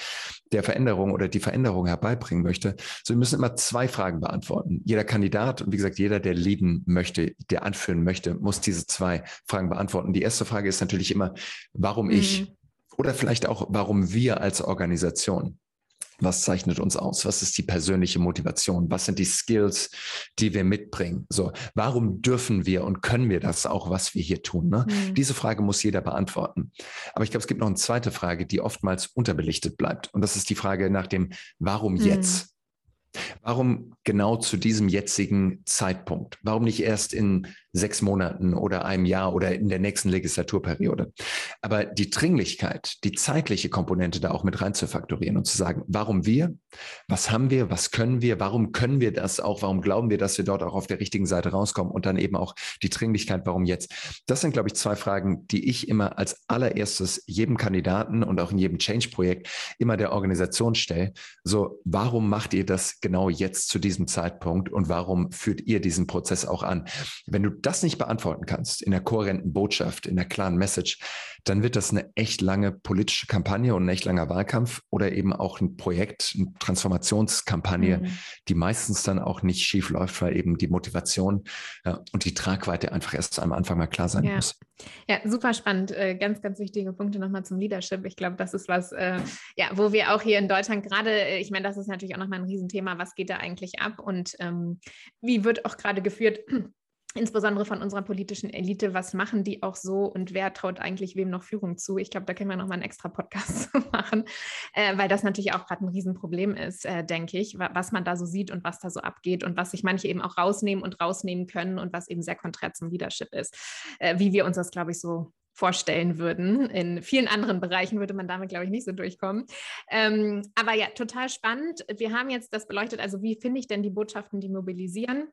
der Veränderung oder die Veränderung herbeibringen möchte. So, wir müssen immer zwei Fragen beantworten. Jeder Kandidat und wie gesagt, jeder, der leaden möchte, der anführen möchte, muss diese zwei Fragen beantworten. Die erste Frage ist natürlich immer, warum mhm. ich? Oder vielleicht auch, warum wir als Organisation? Was zeichnet uns aus? Was ist die persönliche Motivation? Was sind die Skills, die wir mitbringen? So, warum dürfen wir und können wir das auch, was wir hier tun? Ne? Mhm. Diese Frage muss jeder beantworten. Aber ich glaube, es gibt noch eine zweite Frage, die oftmals unterbelichtet bleibt. Und das ist die Frage nach dem Warum mhm. jetzt? Warum genau zu diesem jetzigen Zeitpunkt? Warum nicht erst in sechs Monaten oder einem Jahr oder in der nächsten Legislaturperiode? Aber die Dringlichkeit, die zeitliche Komponente da auch mit rein zu faktorieren und zu sagen, warum wir? Was haben wir? Was können wir? Warum können wir das auch? Warum glauben wir, dass wir dort auch auf der richtigen Seite rauskommen? Und dann eben auch die Dringlichkeit, warum jetzt? Das sind, glaube ich, zwei Fragen, die ich immer als allererstes jedem Kandidaten und auch in jedem Change-Projekt immer der Organisation stelle. So, warum macht ihr das genau jetzt zu diesem Zeitpunkt und warum führt ihr diesen Prozess auch an? Wenn du das nicht beantworten kannst in der kohärenten Botschaft, in der klaren Message, dann wird das eine echt lange politische Kampagne und ein echt langer Wahlkampf oder eben auch ein Projekt, eine Transformationskampagne, mhm. die meistens dann auch nicht schief läuft, weil eben die Motivation ja, und die Tragweite einfach erst am Anfang mal klar sein ja. muss. Ja, super spannend. Äh, ganz, ganz wichtige Punkte nochmal zum Leadership. Ich glaube, das ist was, äh, ja, wo wir auch hier in Deutschland gerade, äh, ich meine, das ist natürlich auch nochmal ein Riesenthema, was geht da eigentlich ab und ähm, wie wird auch gerade geführt? Insbesondere von unserer politischen Elite, was machen die auch so und wer traut eigentlich wem noch Führung zu? Ich glaube, da können wir nochmal einen extra Podcast machen, äh, weil das natürlich auch gerade ein Riesenproblem ist, äh, denke ich, was man da so sieht und was da so abgeht und was sich manche eben auch rausnehmen und rausnehmen können und was eben sehr konträr zum Leadership ist, äh, wie wir uns das, glaube ich, so vorstellen würden. In vielen anderen Bereichen würde man damit, glaube ich, nicht so durchkommen. Ähm, aber ja, total spannend. Wir haben jetzt das beleuchtet, also wie finde ich denn die Botschaften, die mobilisieren?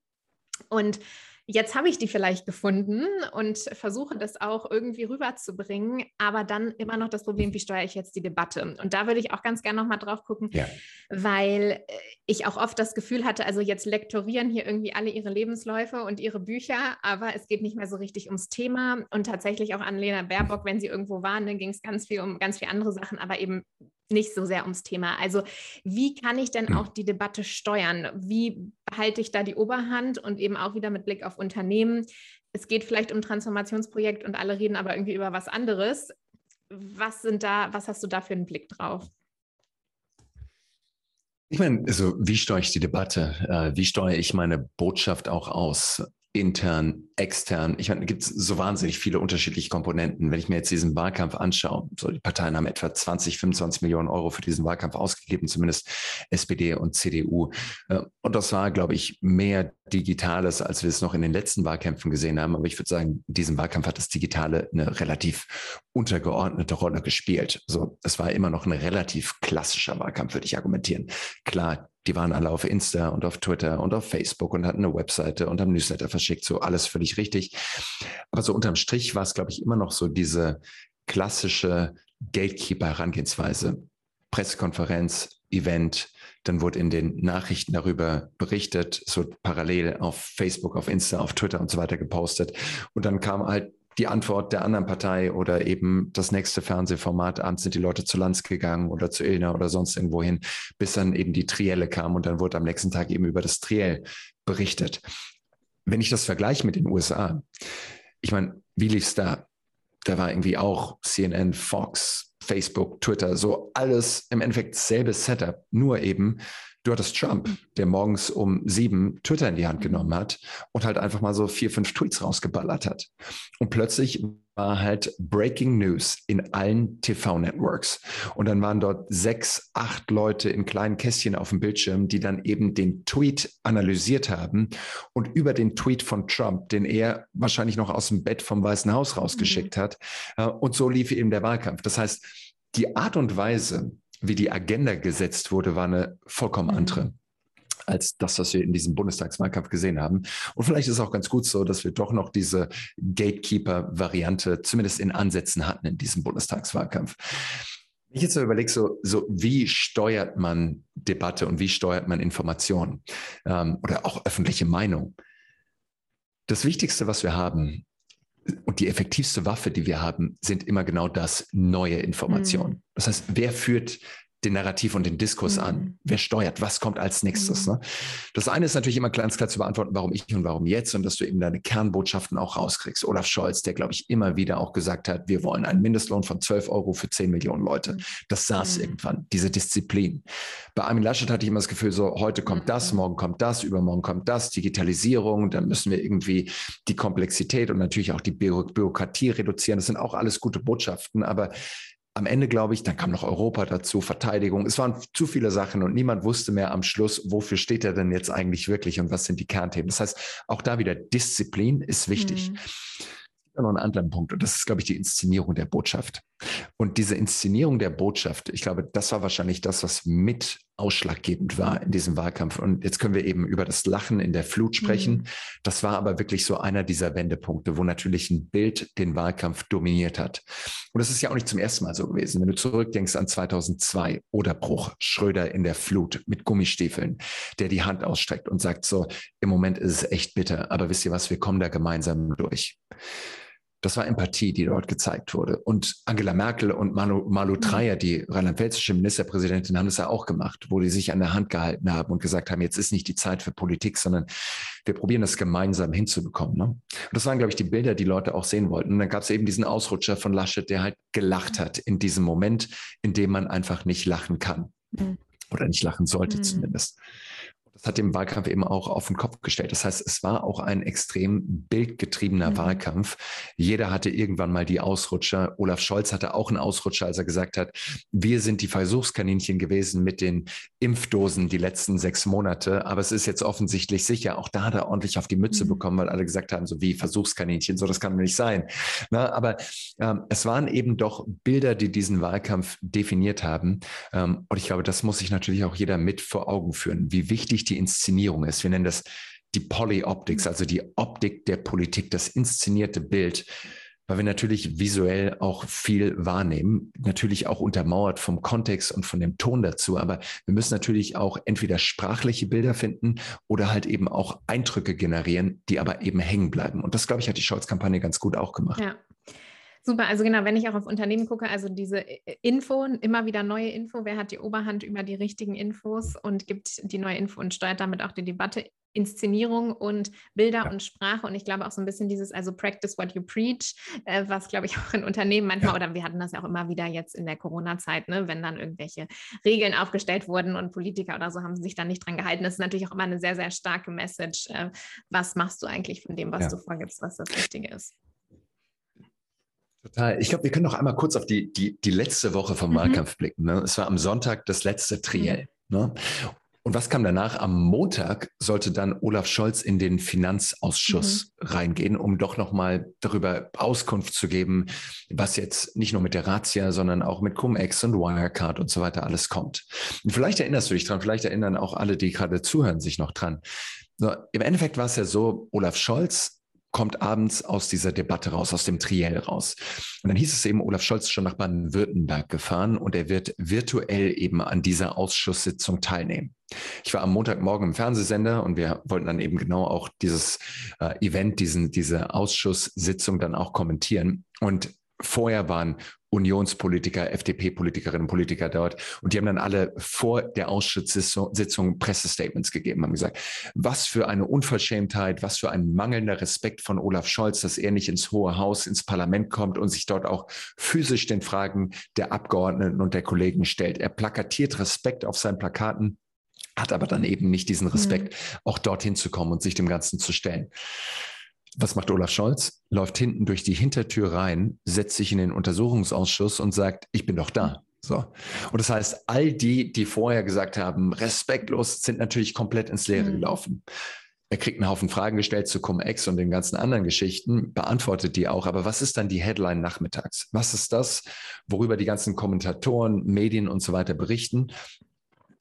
Und jetzt habe ich die vielleicht gefunden und versuche das auch irgendwie rüberzubringen, aber dann immer noch das Problem, wie steuere ich jetzt die Debatte? Und da würde ich auch ganz gerne nochmal drauf gucken, ja. weil äh, ich auch oft das Gefühl hatte, also jetzt lektorieren hier irgendwie alle ihre Lebensläufe und ihre Bücher, aber es geht nicht mehr so richtig ums Thema und tatsächlich auch an Lena Baerbock, wenn sie irgendwo waren, dann ging es ganz viel um ganz viele andere Sachen, aber eben nicht so sehr ums Thema. Also wie kann ich denn hm. auch die Debatte steuern? Wie behalte ich da die Oberhand und eben auch wieder mit Blick auf Unternehmen? Es geht vielleicht um Transformationsprojekt und alle reden aber irgendwie über was anderes. Was sind da, was hast du da für einen Blick drauf? Ich meine, also wie steuere ich die Debatte? Äh, wie steuere ich meine Botschaft auch aus? Intern, extern. Ich meine, gibt es so wahnsinnig viele unterschiedliche Komponenten. Wenn ich mir jetzt diesen Wahlkampf anschaue, so die Parteien haben etwa 20, 25 Millionen Euro für diesen Wahlkampf ausgegeben, zumindest SPD und CDU. Äh, und das war, glaube ich, mehr Digitales, als wir es noch in den letzten Wahlkämpfen gesehen haben. Aber ich würde sagen, in diesem Wahlkampf hat das Digitale eine relativ untergeordnete Rolle gespielt. So, es war immer noch ein relativ klassischer Wahlkampf, würde ich argumentieren. Klar, die waren alle auf Insta und auf Twitter und auf Facebook und hatten eine Webseite und haben Newsletter verschickt. So alles völlig richtig. Aber so unterm Strich war es, glaube ich, immer noch so diese klassische Gatekeeper-Herangehensweise. Pressekonferenz, Event, dann wurde in den Nachrichten darüber berichtet, wird parallel auf Facebook, auf Insta, auf Twitter und so weiter gepostet. Und dann kam halt die Antwort der anderen Partei oder eben das nächste Fernsehformat. Abends sind die Leute zu Lanz gegangen oder zu Ilna oder sonst irgendwo hin, bis dann eben die Trielle kam und dann wurde am nächsten Tag eben über das Triell berichtet. Wenn ich das vergleiche mit den USA, ich meine, wie lief's da? Da war irgendwie auch CNN, Fox, Facebook, Twitter, so alles im Endeffekt selbe Setup, nur eben Du hattest Trump, der morgens um sieben Twitter in die Hand genommen hat und halt einfach mal so vier, fünf Tweets rausgeballert hat. Und plötzlich war halt Breaking News in allen TV-Networks. Und dann waren dort sechs, acht Leute in kleinen Kästchen auf dem Bildschirm, die dann eben den Tweet analysiert haben und über den Tweet von Trump, den er wahrscheinlich noch aus dem Bett vom Weißen Haus rausgeschickt mhm. hat. Äh, und so lief eben der Wahlkampf. Das heißt, die Art und Weise, wie die Agenda gesetzt wurde, war eine vollkommen mhm. Als das, was wir in diesem Bundestagswahlkampf gesehen haben. Und vielleicht ist es auch ganz gut so, dass wir doch noch diese Gatekeeper-Variante zumindest in Ansätzen hatten in diesem Bundestagswahlkampf. Wenn ich jetzt überlege, so, so wie steuert man Debatte und wie steuert man Information ähm, oder auch öffentliche Meinung? Das Wichtigste, was wir haben und die effektivste Waffe, die wir haben, sind immer genau das, neue Informationen. Mhm. Das heißt, wer führt den Narrativ und den Diskurs mhm. an? Wer steuert? Was kommt als nächstes? Mhm. Ne? Das eine ist natürlich immer ganz klar zu beantworten, warum ich und warum jetzt und dass du eben deine Kernbotschaften auch rauskriegst. Olaf Scholz, der, glaube ich, immer wieder auch gesagt hat, wir wollen einen Mindestlohn von 12 Euro für 10 Millionen Leute. Mhm. Das saß mhm. irgendwann, diese Disziplin. Bei Armin Laschet hatte ich immer das Gefühl, so heute kommt das, mhm. morgen kommt das, übermorgen kommt das, Digitalisierung, dann müssen wir irgendwie die Komplexität und natürlich auch die Bürokratie reduzieren. Das sind auch alles gute Botschaften, aber am Ende, glaube ich, dann kam noch Europa dazu, Verteidigung. Es waren zu viele Sachen und niemand wusste mehr am Schluss, wofür steht er denn jetzt eigentlich wirklich und was sind die Kernthemen. Das heißt, auch da wieder Disziplin ist wichtig. Mhm noch einen anderen Punkt und das ist, glaube ich, die Inszenierung der Botschaft. Und diese Inszenierung der Botschaft, ich glaube, das war wahrscheinlich das, was mit ausschlaggebend war in diesem Wahlkampf. Und jetzt können wir eben über das Lachen in der Flut sprechen. Mhm. Das war aber wirklich so einer dieser Wendepunkte, wo natürlich ein Bild den Wahlkampf dominiert hat. Und das ist ja auch nicht zum ersten Mal so gewesen. Wenn du zurückdenkst an 2002, Oderbruch, Schröder in der Flut mit Gummistiefeln, der die Hand ausstreckt und sagt so, im Moment ist es echt bitter, aber wisst ihr was, wir kommen da gemeinsam durch. Das war Empathie, die dort gezeigt wurde. Und Angela Merkel und Malu, Malu mhm. Dreyer, die rheinland-pfälzische Ministerpräsidentin, haben das ja auch gemacht, wo die sich an der Hand gehalten haben und gesagt haben, jetzt ist nicht die Zeit für Politik, sondern wir probieren das gemeinsam hinzubekommen. Ne? Und das waren, glaube ich, die Bilder, die Leute auch sehen wollten. Und dann gab es eben diesen Ausrutscher von Laschet, der halt gelacht hat in diesem Moment, in dem man einfach nicht lachen kann. Mhm. Oder nicht lachen sollte mhm. zumindest. Das hat den Wahlkampf eben auch auf den Kopf gestellt. Das heißt, es war auch ein extrem bildgetriebener mhm. Wahlkampf. Jeder hatte irgendwann mal die Ausrutscher. Olaf Scholz hatte auch einen Ausrutscher, als er gesagt hat, wir sind die Versuchskaninchen gewesen mit den Impfdosen die letzten sechs Monate. Aber es ist jetzt offensichtlich sicher. Auch da hat er ordentlich auf die Mütze mhm. bekommen, weil alle gesagt haben, so wie Versuchskaninchen, so das kann nicht sein. Na, aber ähm, es waren eben doch Bilder, die diesen Wahlkampf definiert haben. Ähm, und ich glaube, das muss sich natürlich auch jeder mit vor Augen führen, wie wichtig die Inszenierung ist. Wir nennen das die Polyoptics, mhm. also die Optik der Politik, das inszenierte Bild, weil wir natürlich visuell auch viel wahrnehmen, natürlich auch untermauert vom Kontext und von dem Ton dazu. Aber wir müssen natürlich auch entweder sprachliche Bilder finden oder halt eben auch Eindrücke generieren, die aber eben hängen bleiben. Und das, glaube ich, hat die Scholz-Kampagne ganz gut auch gemacht. Ja. Super, also genau, wenn ich auch auf Unternehmen gucke, also diese Info, immer wieder neue Info, wer hat die Oberhand über die richtigen Infos und gibt die neue Info und steuert damit auch die Debatte, Inszenierung und Bilder ja. und Sprache und ich glaube auch so ein bisschen dieses, also practice what you preach, äh, was glaube ich auch in Unternehmen manchmal, ja. oder wir hatten das ja auch immer wieder jetzt in der Corona-Zeit, ne, wenn dann irgendwelche Regeln aufgestellt wurden und Politiker oder so haben sich dann nicht dran gehalten. Das ist natürlich auch immer eine sehr, sehr starke Message. Äh, was machst du eigentlich von dem, was ja. du vorgibst, was das Richtige ist? Total. Ich glaube, wir können noch einmal kurz auf die, die, die letzte Woche vom mhm. Wahlkampf blicken. Ne? Es war am Sonntag das letzte Triell. Mhm. Ne? Und was kam danach? Am Montag sollte dann Olaf Scholz in den Finanzausschuss mhm. reingehen, um doch nochmal darüber Auskunft zu geben, was jetzt nicht nur mit der Razzia, sondern auch mit Cum-Ex und Wirecard und so weiter alles kommt. Und vielleicht erinnerst du dich dran, vielleicht erinnern auch alle, die gerade zuhören, sich noch dran. So, Im Endeffekt war es ja so, Olaf Scholz kommt abends aus dieser Debatte raus, aus dem Triell raus. Und dann hieß es eben, Olaf Scholz ist schon nach Baden-Württemberg gefahren und er wird virtuell eben an dieser Ausschusssitzung teilnehmen. Ich war am Montagmorgen im Fernsehsender und wir wollten dann eben genau auch dieses äh, Event, diesen, diese Ausschusssitzung dann auch kommentieren. Und vorher waren Unionspolitiker, FDP-Politikerinnen und Politiker dort. Und die haben dann alle vor der Ausschusssitzung Pressestatements gegeben, haben gesagt, was für eine Unverschämtheit, was für ein mangelnder Respekt von Olaf Scholz, dass er nicht ins Hohe Haus, ins Parlament kommt und sich dort auch physisch den Fragen der Abgeordneten und der Kollegen stellt. Er plakatiert Respekt auf seinen Plakaten hat aber dann eben nicht diesen Respekt, mhm. auch dorthin zu kommen und sich dem Ganzen zu stellen. Was macht Olaf Scholz? Läuft hinten durch die Hintertür rein, setzt sich in den Untersuchungsausschuss und sagt, ich bin doch da. So. Und das heißt, all die, die vorher gesagt haben, respektlos, sind natürlich komplett ins Leere mhm. gelaufen. er kriegt einen Haufen Fragen gestellt zu Cum-Ex und den ganzen anderen Geschichten, beantwortet die auch. Aber was ist dann die Headline nachmittags? Was ist das, worüber die ganzen Kommentatoren, Medien und so weiter berichten?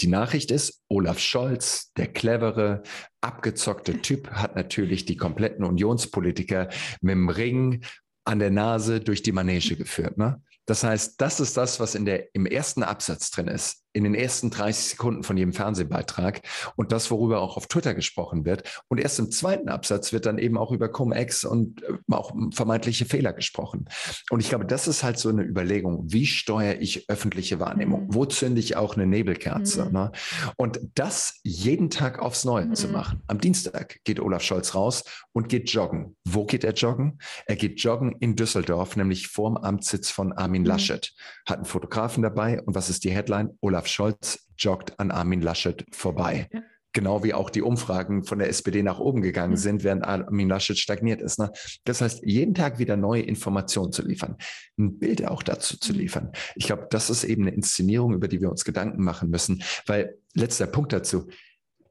Die Nachricht ist, Olaf Scholz, der clevere, abgezockte Typ, hat natürlich die kompletten Unionspolitiker mit dem Ring an der Nase durch die Manege geführt. Ne? Das heißt, das ist das, was in der, im ersten Absatz drin ist in den ersten 30 Sekunden von jedem Fernsehbeitrag und das, worüber auch auf Twitter gesprochen wird. Und erst im zweiten Absatz wird dann eben auch über Cum-Ex und äh, auch vermeintliche Fehler gesprochen. Und ich glaube, das ist halt so eine Überlegung, wie steuere ich öffentliche Wahrnehmung? Mhm. Wo zünde ich auch eine Nebelkerze? Mhm. Ne? Und das jeden Tag aufs Neue mhm. zu machen. Am Dienstag geht Olaf Scholz raus und geht joggen. Wo geht er joggen? Er geht joggen in Düsseldorf, nämlich vorm Amtssitz von Armin mhm. Laschet. Hat einen Fotografen dabei und was ist die Headline? Olaf Olaf Scholz joggt an Armin Laschet vorbei. Ja. Genau wie auch die Umfragen von der SPD nach oben gegangen mhm. sind, während Armin Laschet stagniert ist. Ne? Das heißt, jeden Tag wieder neue Informationen zu liefern, ein Bild auch dazu zu mhm. liefern. Ich glaube, das ist eben eine Inszenierung, über die wir uns Gedanken machen müssen. Weil letzter Punkt dazu,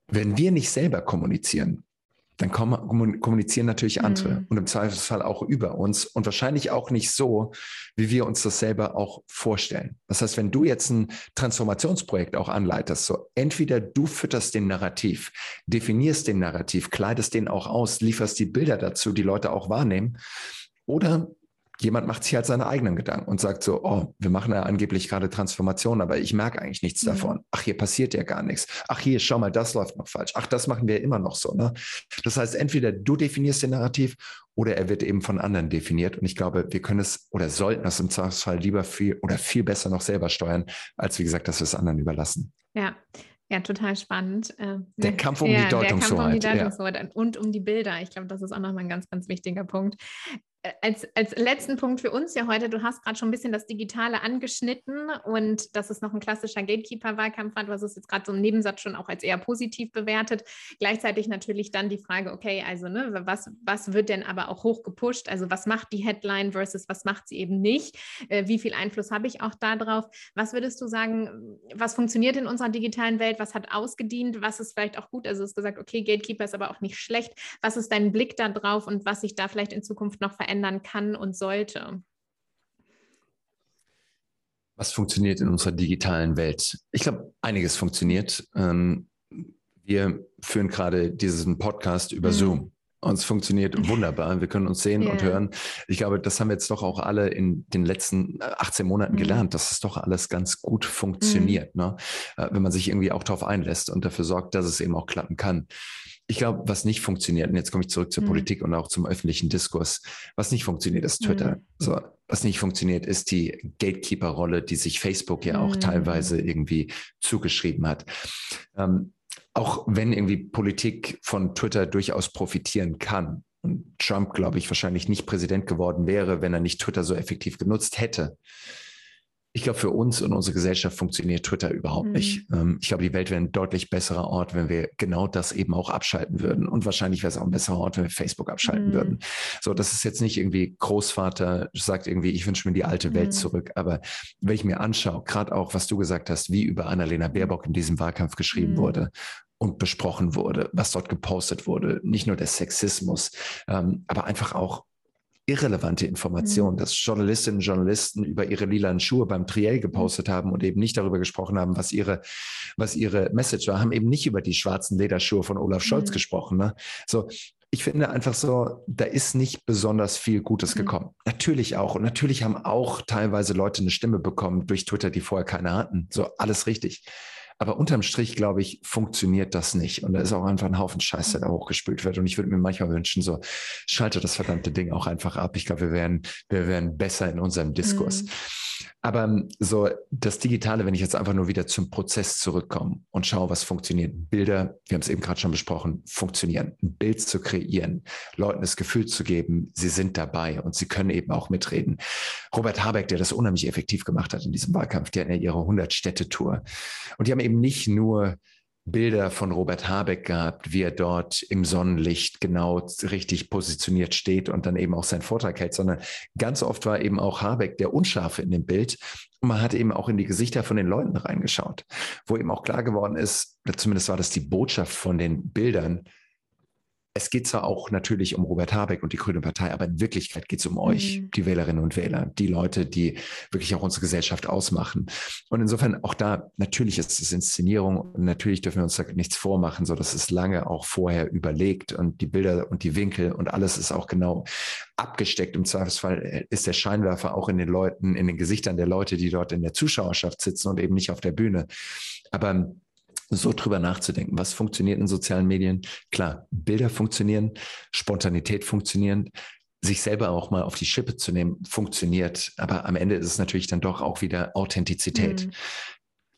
wenn wir nicht selber kommunizieren, dann kommunizieren natürlich andere mhm. und im Zweifelsfall auch über uns und wahrscheinlich auch nicht so, wie wir uns das selber auch vorstellen. Das heißt, wenn du jetzt ein Transformationsprojekt auch anleitest, so entweder du fütterst den Narrativ, definierst den Narrativ, kleidest den auch aus, lieferst die Bilder dazu, die Leute auch wahrnehmen, oder jemand macht sich halt seine eigenen Gedanken und sagt so, oh, wir machen ja angeblich gerade Transformation, aber ich merke eigentlich nichts mhm. davon. Ach, hier passiert ja gar nichts. Ach, hier, schau mal, das läuft noch falsch. Ach, das machen wir immer noch so. Ne? Das heißt, entweder du definierst den Narrativ oder er wird eben von anderen definiert. Und ich glaube, wir können es oder sollten es im Zweifelsfall lieber viel oder viel besser noch selber steuern, als wie gesagt, dass wir es anderen überlassen. Ja. Ja, total spannend. Äh, der Kampf um ja, die Deutungshoheit. Der Kampf um die Deutungshoheit ja. und um die Bilder. Ich glaube, das ist auch nochmal ein ganz, ganz wichtiger Punkt als, als letzten Punkt für uns ja heute, du hast gerade schon ein bisschen das Digitale angeschnitten und dass es noch ein klassischer Gatekeeper-Wahlkampf war. Du hast es jetzt gerade so im Nebensatz schon auch als eher positiv bewertet. Gleichzeitig natürlich dann die Frage, okay, also ne, was, was wird denn aber auch hoch gepusht? Also was macht die Headline versus was macht sie eben nicht? Äh, wie viel Einfluss habe ich auch darauf? Was würdest du sagen, was funktioniert in unserer digitalen Welt? Was hat ausgedient? Was ist vielleicht auch gut? Also du hast gesagt, okay, Gatekeeper ist aber auch nicht schlecht. Was ist dein Blick da drauf und was sich da vielleicht in Zukunft noch verändert? Verändern kann und sollte? Was funktioniert in unserer digitalen Welt? Ich glaube, einiges funktioniert. Ähm, wir führen gerade diesen Podcast über mhm. Zoom. Und es funktioniert wunderbar. Wir können uns sehen yeah. und hören. Ich glaube, das haben wir jetzt doch auch alle in den letzten 18 Monaten mhm. gelernt, dass es doch alles ganz gut funktioniert, mhm. ne? Äh, wenn man sich irgendwie auch darauf einlässt und dafür sorgt, dass es eben auch klappen kann. Ich glaube, was nicht funktioniert, und jetzt komme ich zurück zur mhm. Politik und auch zum öffentlichen Diskurs, was nicht funktioniert, ist Twitter. Mhm. So, was nicht funktioniert, ist die Gatekeeper-Rolle, die sich Facebook ja auch mhm. teilweise irgendwie zugeschrieben hat. Ähm, auch wenn irgendwie Politik von Twitter durchaus profitieren kann und Trump, glaube ich, wahrscheinlich nicht Präsident geworden wäre, wenn er nicht Twitter so effektiv genutzt hätte, ich glaube, für uns und unsere Gesellschaft funktioniert Twitter überhaupt mhm. nicht. Ähm, ich glaube, die Welt wäre ein deutlich besserer Ort, wenn wir genau das eben auch abschalten würden. Und wahrscheinlich wäre es auch ein besserer Ort, wenn wir Facebook abschalten mhm. würden. So, das ist jetzt nicht irgendwie Großvater sagt irgendwie, ich wünsche mir die alte Welt mhm. zurück. Aber wenn ich mir anschaue, gerade auch, was du gesagt hast, wie über Annalena Baerbock in diesem Wahlkampf geschrieben mhm. wurde und besprochen wurde, was dort gepostet wurde, nicht nur der Sexismus, ähm, aber einfach auch irrelevante Informationen, mhm. dass Journalistinnen und Journalisten über ihre lilanen Schuhe beim Triell gepostet haben und eben nicht darüber gesprochen haben, was ihre, was ihre Message war, haben eben nicht über die schwarzen Lederschuhe von Olaf Scholz mhm. gesprochen. Ne? So, ich finde einfach so, da ist nicht besonders viel Gutes mhm. gekommen. Natürlich auch. Und natürlich haben auch teilweise Leute eine Stimme bekommen durch Twitter, die vorher keine hatten. So, alles richtig. Aber unterm Strich, glaube ich, funktioniert das nicht. Und da ist auch einfach ein Haufen Scheiß, der da hochgespült wird. Und ich würde mir manchmal wünschen, so, schalte das verdammte Ding auch einfach ab. Ich glaube, wir wären, wir wären besser in unserem Diskurs. Mhm. Aber ähm, so das Digitale, wenn ich jetzt einfach nur wieder zum Prozess zurückkomme und schaue, was funktioniert. Bilder, wir haben es eben gerade schon besprochen, funktionieren. Ein Bild zu kreieren, Leuten das Gefühl zu geben, sie sind dabei und sie können eben auch mitreden. Robert Habeck, der das unheimlich effektiv gemacht hat in diesem Wahlkampf, der hat ja ihre 100-Städte-Tour. Und die haben eben nicht nur Bilder von Robert Habeck gehabt, wie er dort im Sonnenlicht genau richtig positioniert steht und dann eben auch seinen Vortrag hält, sondern ganz oft war eben auch Habeck der Unscharfe in dem Bild. Und man hat eben auch in die Gesichter von den Leuten reingeschaut, wo eben auch klar geworden ist, zumindest war das die Botschaft von den Bildern, es geht zwar auch natürlich um Robert Habeck und die Grüne Partei, aber in Wirklichkeit geht es um euch, mhm. die Wählerinnen und Wähler, die Leute, die wirklich auch unsere Gesellschaft ausmachen. Und insofern auch da, natürlich ist es Inszenierung und natürlich dürfen wir uns da nichts vormachen, so dass es lange auch vorher überlegt und die Bilder und die Winkel und alles ist auch genau abgesteckt. Im Zweifelsfall ist der Scheinwerfer auch in den Leuten, in den Gesichtern der Leute, die dort in der Zuschauerschaft sitzen und eben nicht auf der Bühne. Aber so drüber nachzudenken, was funktioniert in sozialen Medien. Klar, Bilder funktionieren, Spontanität funktionieren, sich selber auch mal auf die Schippe zu nehmen, funktioniert. Aber am Ende ist es natürlich dann doch auch wieder Authentizität. Mhm.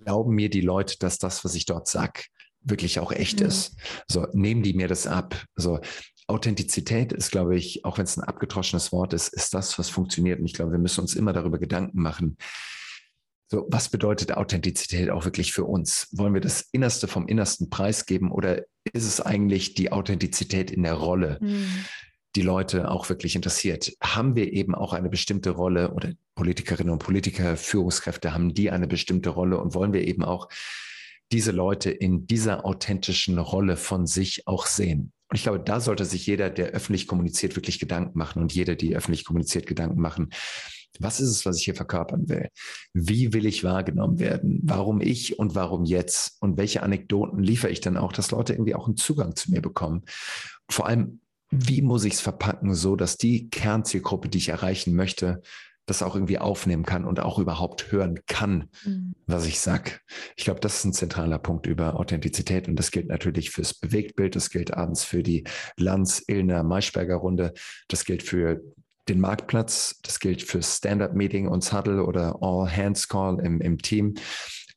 Glauben mir die Leute, dass das, was ich dort sage, wirklich auch echt mhm. ist? So, nehmen die mir das ab? So, Authentizität ist, glaube ich, auch wenn es ein abgetroschenes Wort ist, ist das, was funktioniert. Und ich glaube, wir müssen uns immer darüber Gedanken machen, so, was bedeutet Authentizität auch wirklich für uns? Wollen wir das Innerste vom Innersten preisgeben oder ist es eigentlich die Authentizität in der Rolle, mhm. die Leute auch wirklich interessiert? Haben wir eben auch eine bestimmte Rolle oder Politikerinnen und Politiker, Führungskräfte, haben die eine bestimmte Rolle und wollen wir eben auch diese Leute in dieser authentischen Rolle von sich auch sehen? Und ich glaube, da sollte sich jeder, der öffentlich kommuniziert, wirklich Gedanken machen und jeder, die öffentlich kommuniziert, Gedanken machen was ist es, was ich hier verkörpern will? Wie will ich wahrgenommen werden? Warum ich und warum jetzt? Und welche Anekdoten liefere ich dann auch, dass Leute irgendwie auch einen Zugang zu mir bekommen? Vor allem, wie muss ich es verpacken, so dass die Kernzielgruppe, die ich erreichen möchte, das auch irgendwie aufnehmen kann und auch überhaupt hören kann, mhm. was ich sag. Ich glaube, das ist ein zentraler Punkt über Authentizität und das gilt natürlich fürs Bewegtbild, das gilt abends für die Lanz-Illner-Maischberger-Runde, das gilt für den Marktplatz. Das gilt für Stand-up-Meeting und Huddle oder All-Hands-Call im, im Team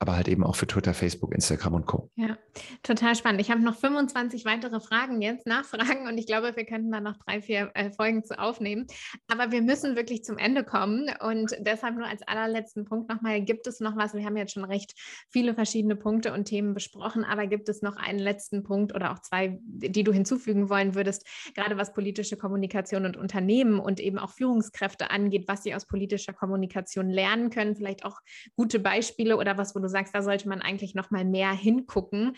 aber halt eben auch für Twitter, Facebook, Instagram und Co. Ja, total spannend. Ich habe noch 25 weitere Fragen jetzt, Nachfragen und ich glaube, wir könnten da noch drei, vier äh, Folgen zu aufnehmen. Aber wir müssen wirklich zum Ende kommen und deshalb nur als allerletzten Punkt nochmal, gibt es noch was? Wir haben jetzt schon recht viele verschiedene Punkte und Themen besprochen, aber gibt es noch einen letzten Punkt oder auch zwei, die du hinzufügen wollen würdest, gerade was politische Kommunikation und Unternehmen und eben auch Führungskräfte angeht, was sie aus politischer Kommunikation lernen können, vielleicht auch gute Beispiele oder was, wo du sagst, da sollte man eigentlich noch mal mehr hingucken,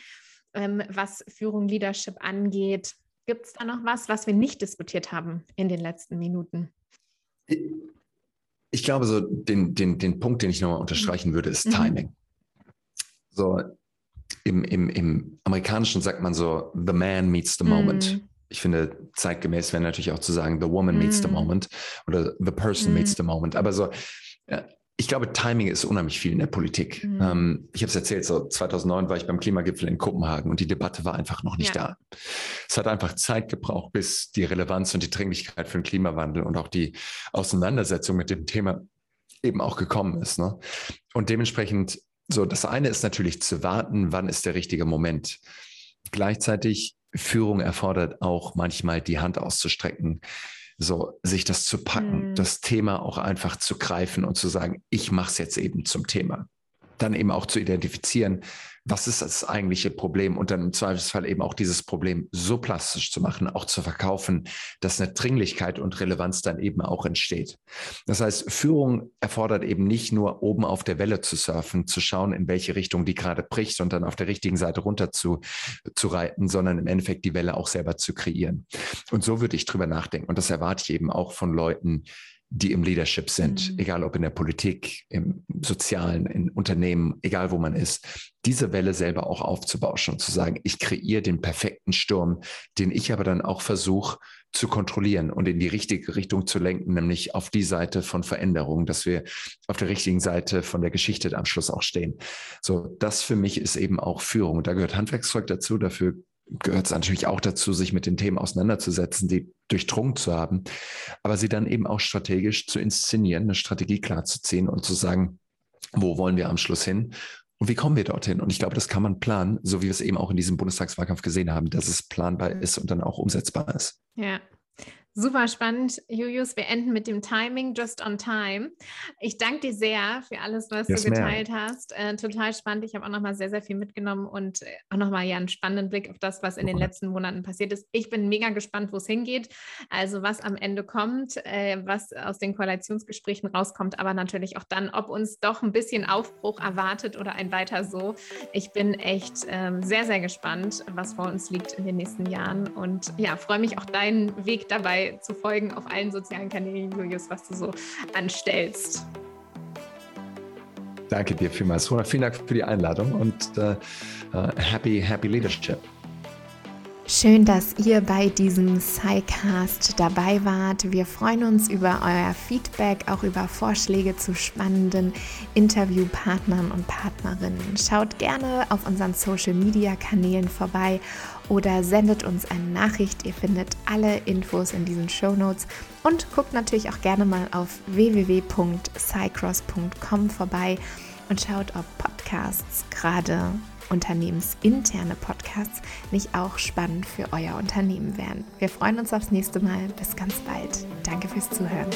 ähm, was Führung, Leadership angeht. Gibt es da noch was, was wir nicht diskutiert haben in den letzten Minuten? Ich glaube, so den, den, den Punkt, den ich nochmal unterstreichen würde, ist mhm. Timing. So im, im, im Amerikanischen sagt man so, the man meets the moment. Mhm. Ich finde, zeitgemäß wäre natürlich auch zu sagen, the woman meets the mhm. moment oder the person meets mhm. the moment. Aber so, ich glaube, Timing ist unheimlich viel in der Politik. Mhm. Ähm, ich habe es erzählt, so 2009 war ich beim Klimagipfel in Kopenhagen und die Debatte war einfach noch nicht ja. da. Es hat einfach Zeit gebraucht, bis die Relevanz und die Dringlichkeit für den Klimawandel und auch die Auseinandersetzung mit dem Thema eben auch gekommen ist. Ne? Und dementsprechend, so das eine ist natürlich zu warten, wann ist der richtige Moment. Gleichzeitig Führung erfordert auch manchmal die Hand auszustrecken so sich das zu packen, mhm. das Thema auch einfach zu greifen und zu sagen, ich mache es jetzt eben zum Thema. Dann eben auch zu identifizieren, was ist das eigentliche Problem und dann im Zweifelsfall eben auch dieses Problem so plastisch zu machen, auch zu verkaufen, dass eine Dringlichkeit und Relevanz dann eben auch entsteht. Das heißt, Führung erfordert eben nicht nur oben auf der Welle zu surfen, zu schauen, in welche Richtung die gerade bricht und dann auf der richtigen Seite runter zu, zu reiten, sondern im Endeffekt die Welle auch selber zu kreieren. Und so würde ich drüber nachdenken. Und das erwarte ich eben auch von Leuten, die im Leadership sind, mhm. egal ob in der Politik, im Sozialen, in Unternehmen, egal wo man ist, diese Welle selber auch aufzubauschen und zu sagen, ich kreiere den perfekten Sturm, den ich aber dann auch versuche zu kontrollieren und in die richtige Richtung zu lenken, nämlich auf die Seite von Veränderung, dass wir auf der richtigen Seite von der Geschichte am Schluss auch stehen. So, das für mich ist eben auch Führung. Da gehört Handwerkszeug dazu, dafür gehört es natürlich auch dazu, sich mit den Themen auseinanderzusetzen, die durchdrungen zu haben, aber sie dann eben auch strategisch zu inszenieren, eine Strategie klarzuziehen und zu sagen, wo wollen wir am Schluss hin und wie kommen wir dorthin? Und ich glaube, das kann man planen, so wie wir es eben auch in diesem Bundestagswahlkampf gesehen haben, dass es planbar ist und dann auch umsetzbar ist. Ja, Super spannend, Julius. Wir enden mit dem Timing just on time. Ich danke dir sehr für alles, was yes, du geteilt man. hast. Äh, total spannend. Ich habe auch nochmal sehr, sehr viel mitgenommen und äh, auch nochmal ja einen spannenden Blick auf das, was in den letzten Monaten passiert ist. Ich bin mega gespannt, wo es hingeht. Also was am Ende kommt, äh, was aus den Koalitionsgesprächen rauskommt, aber natürlich auch dann, ob uns doch ein bisschen Aufbruch erwartet oder ein weiter so. Ich bin echt ähm, sehr, sehr gespannt, was vor uns liegt in den nächsten Jahren und ja, freue mich auch deinen Weg dabei zu folgen auf allen sozialen Kanälen, Julius, was du so anstellst. Danke dir vielmals, Rona. Vielen Dank für die Einladung und uh, uh, happy, happy leadership. Schön, dass ihr bei diesem SciCast dabei wart. Wir freuen uns über euer Feedback, auch über Vorschläge zu spannenden Interviewpartnern und Partnerinnen. Schaut gerne auf unseren Social-Media-Kanälen vorbei oder sendet uns eine Nachricht. Ihr findet alle Infos in diesen Show Notes und guckt natürlich auch gerne mal auf www.cycross.com vorbei und schaut, ob Podcasts gerade unternehmensinterne Podcasts nicht auch spannend für euer Unternehmen wären. Wir freuen uns aufs nächste Mal. Bis ganz bald. Danke fürs Zuhören.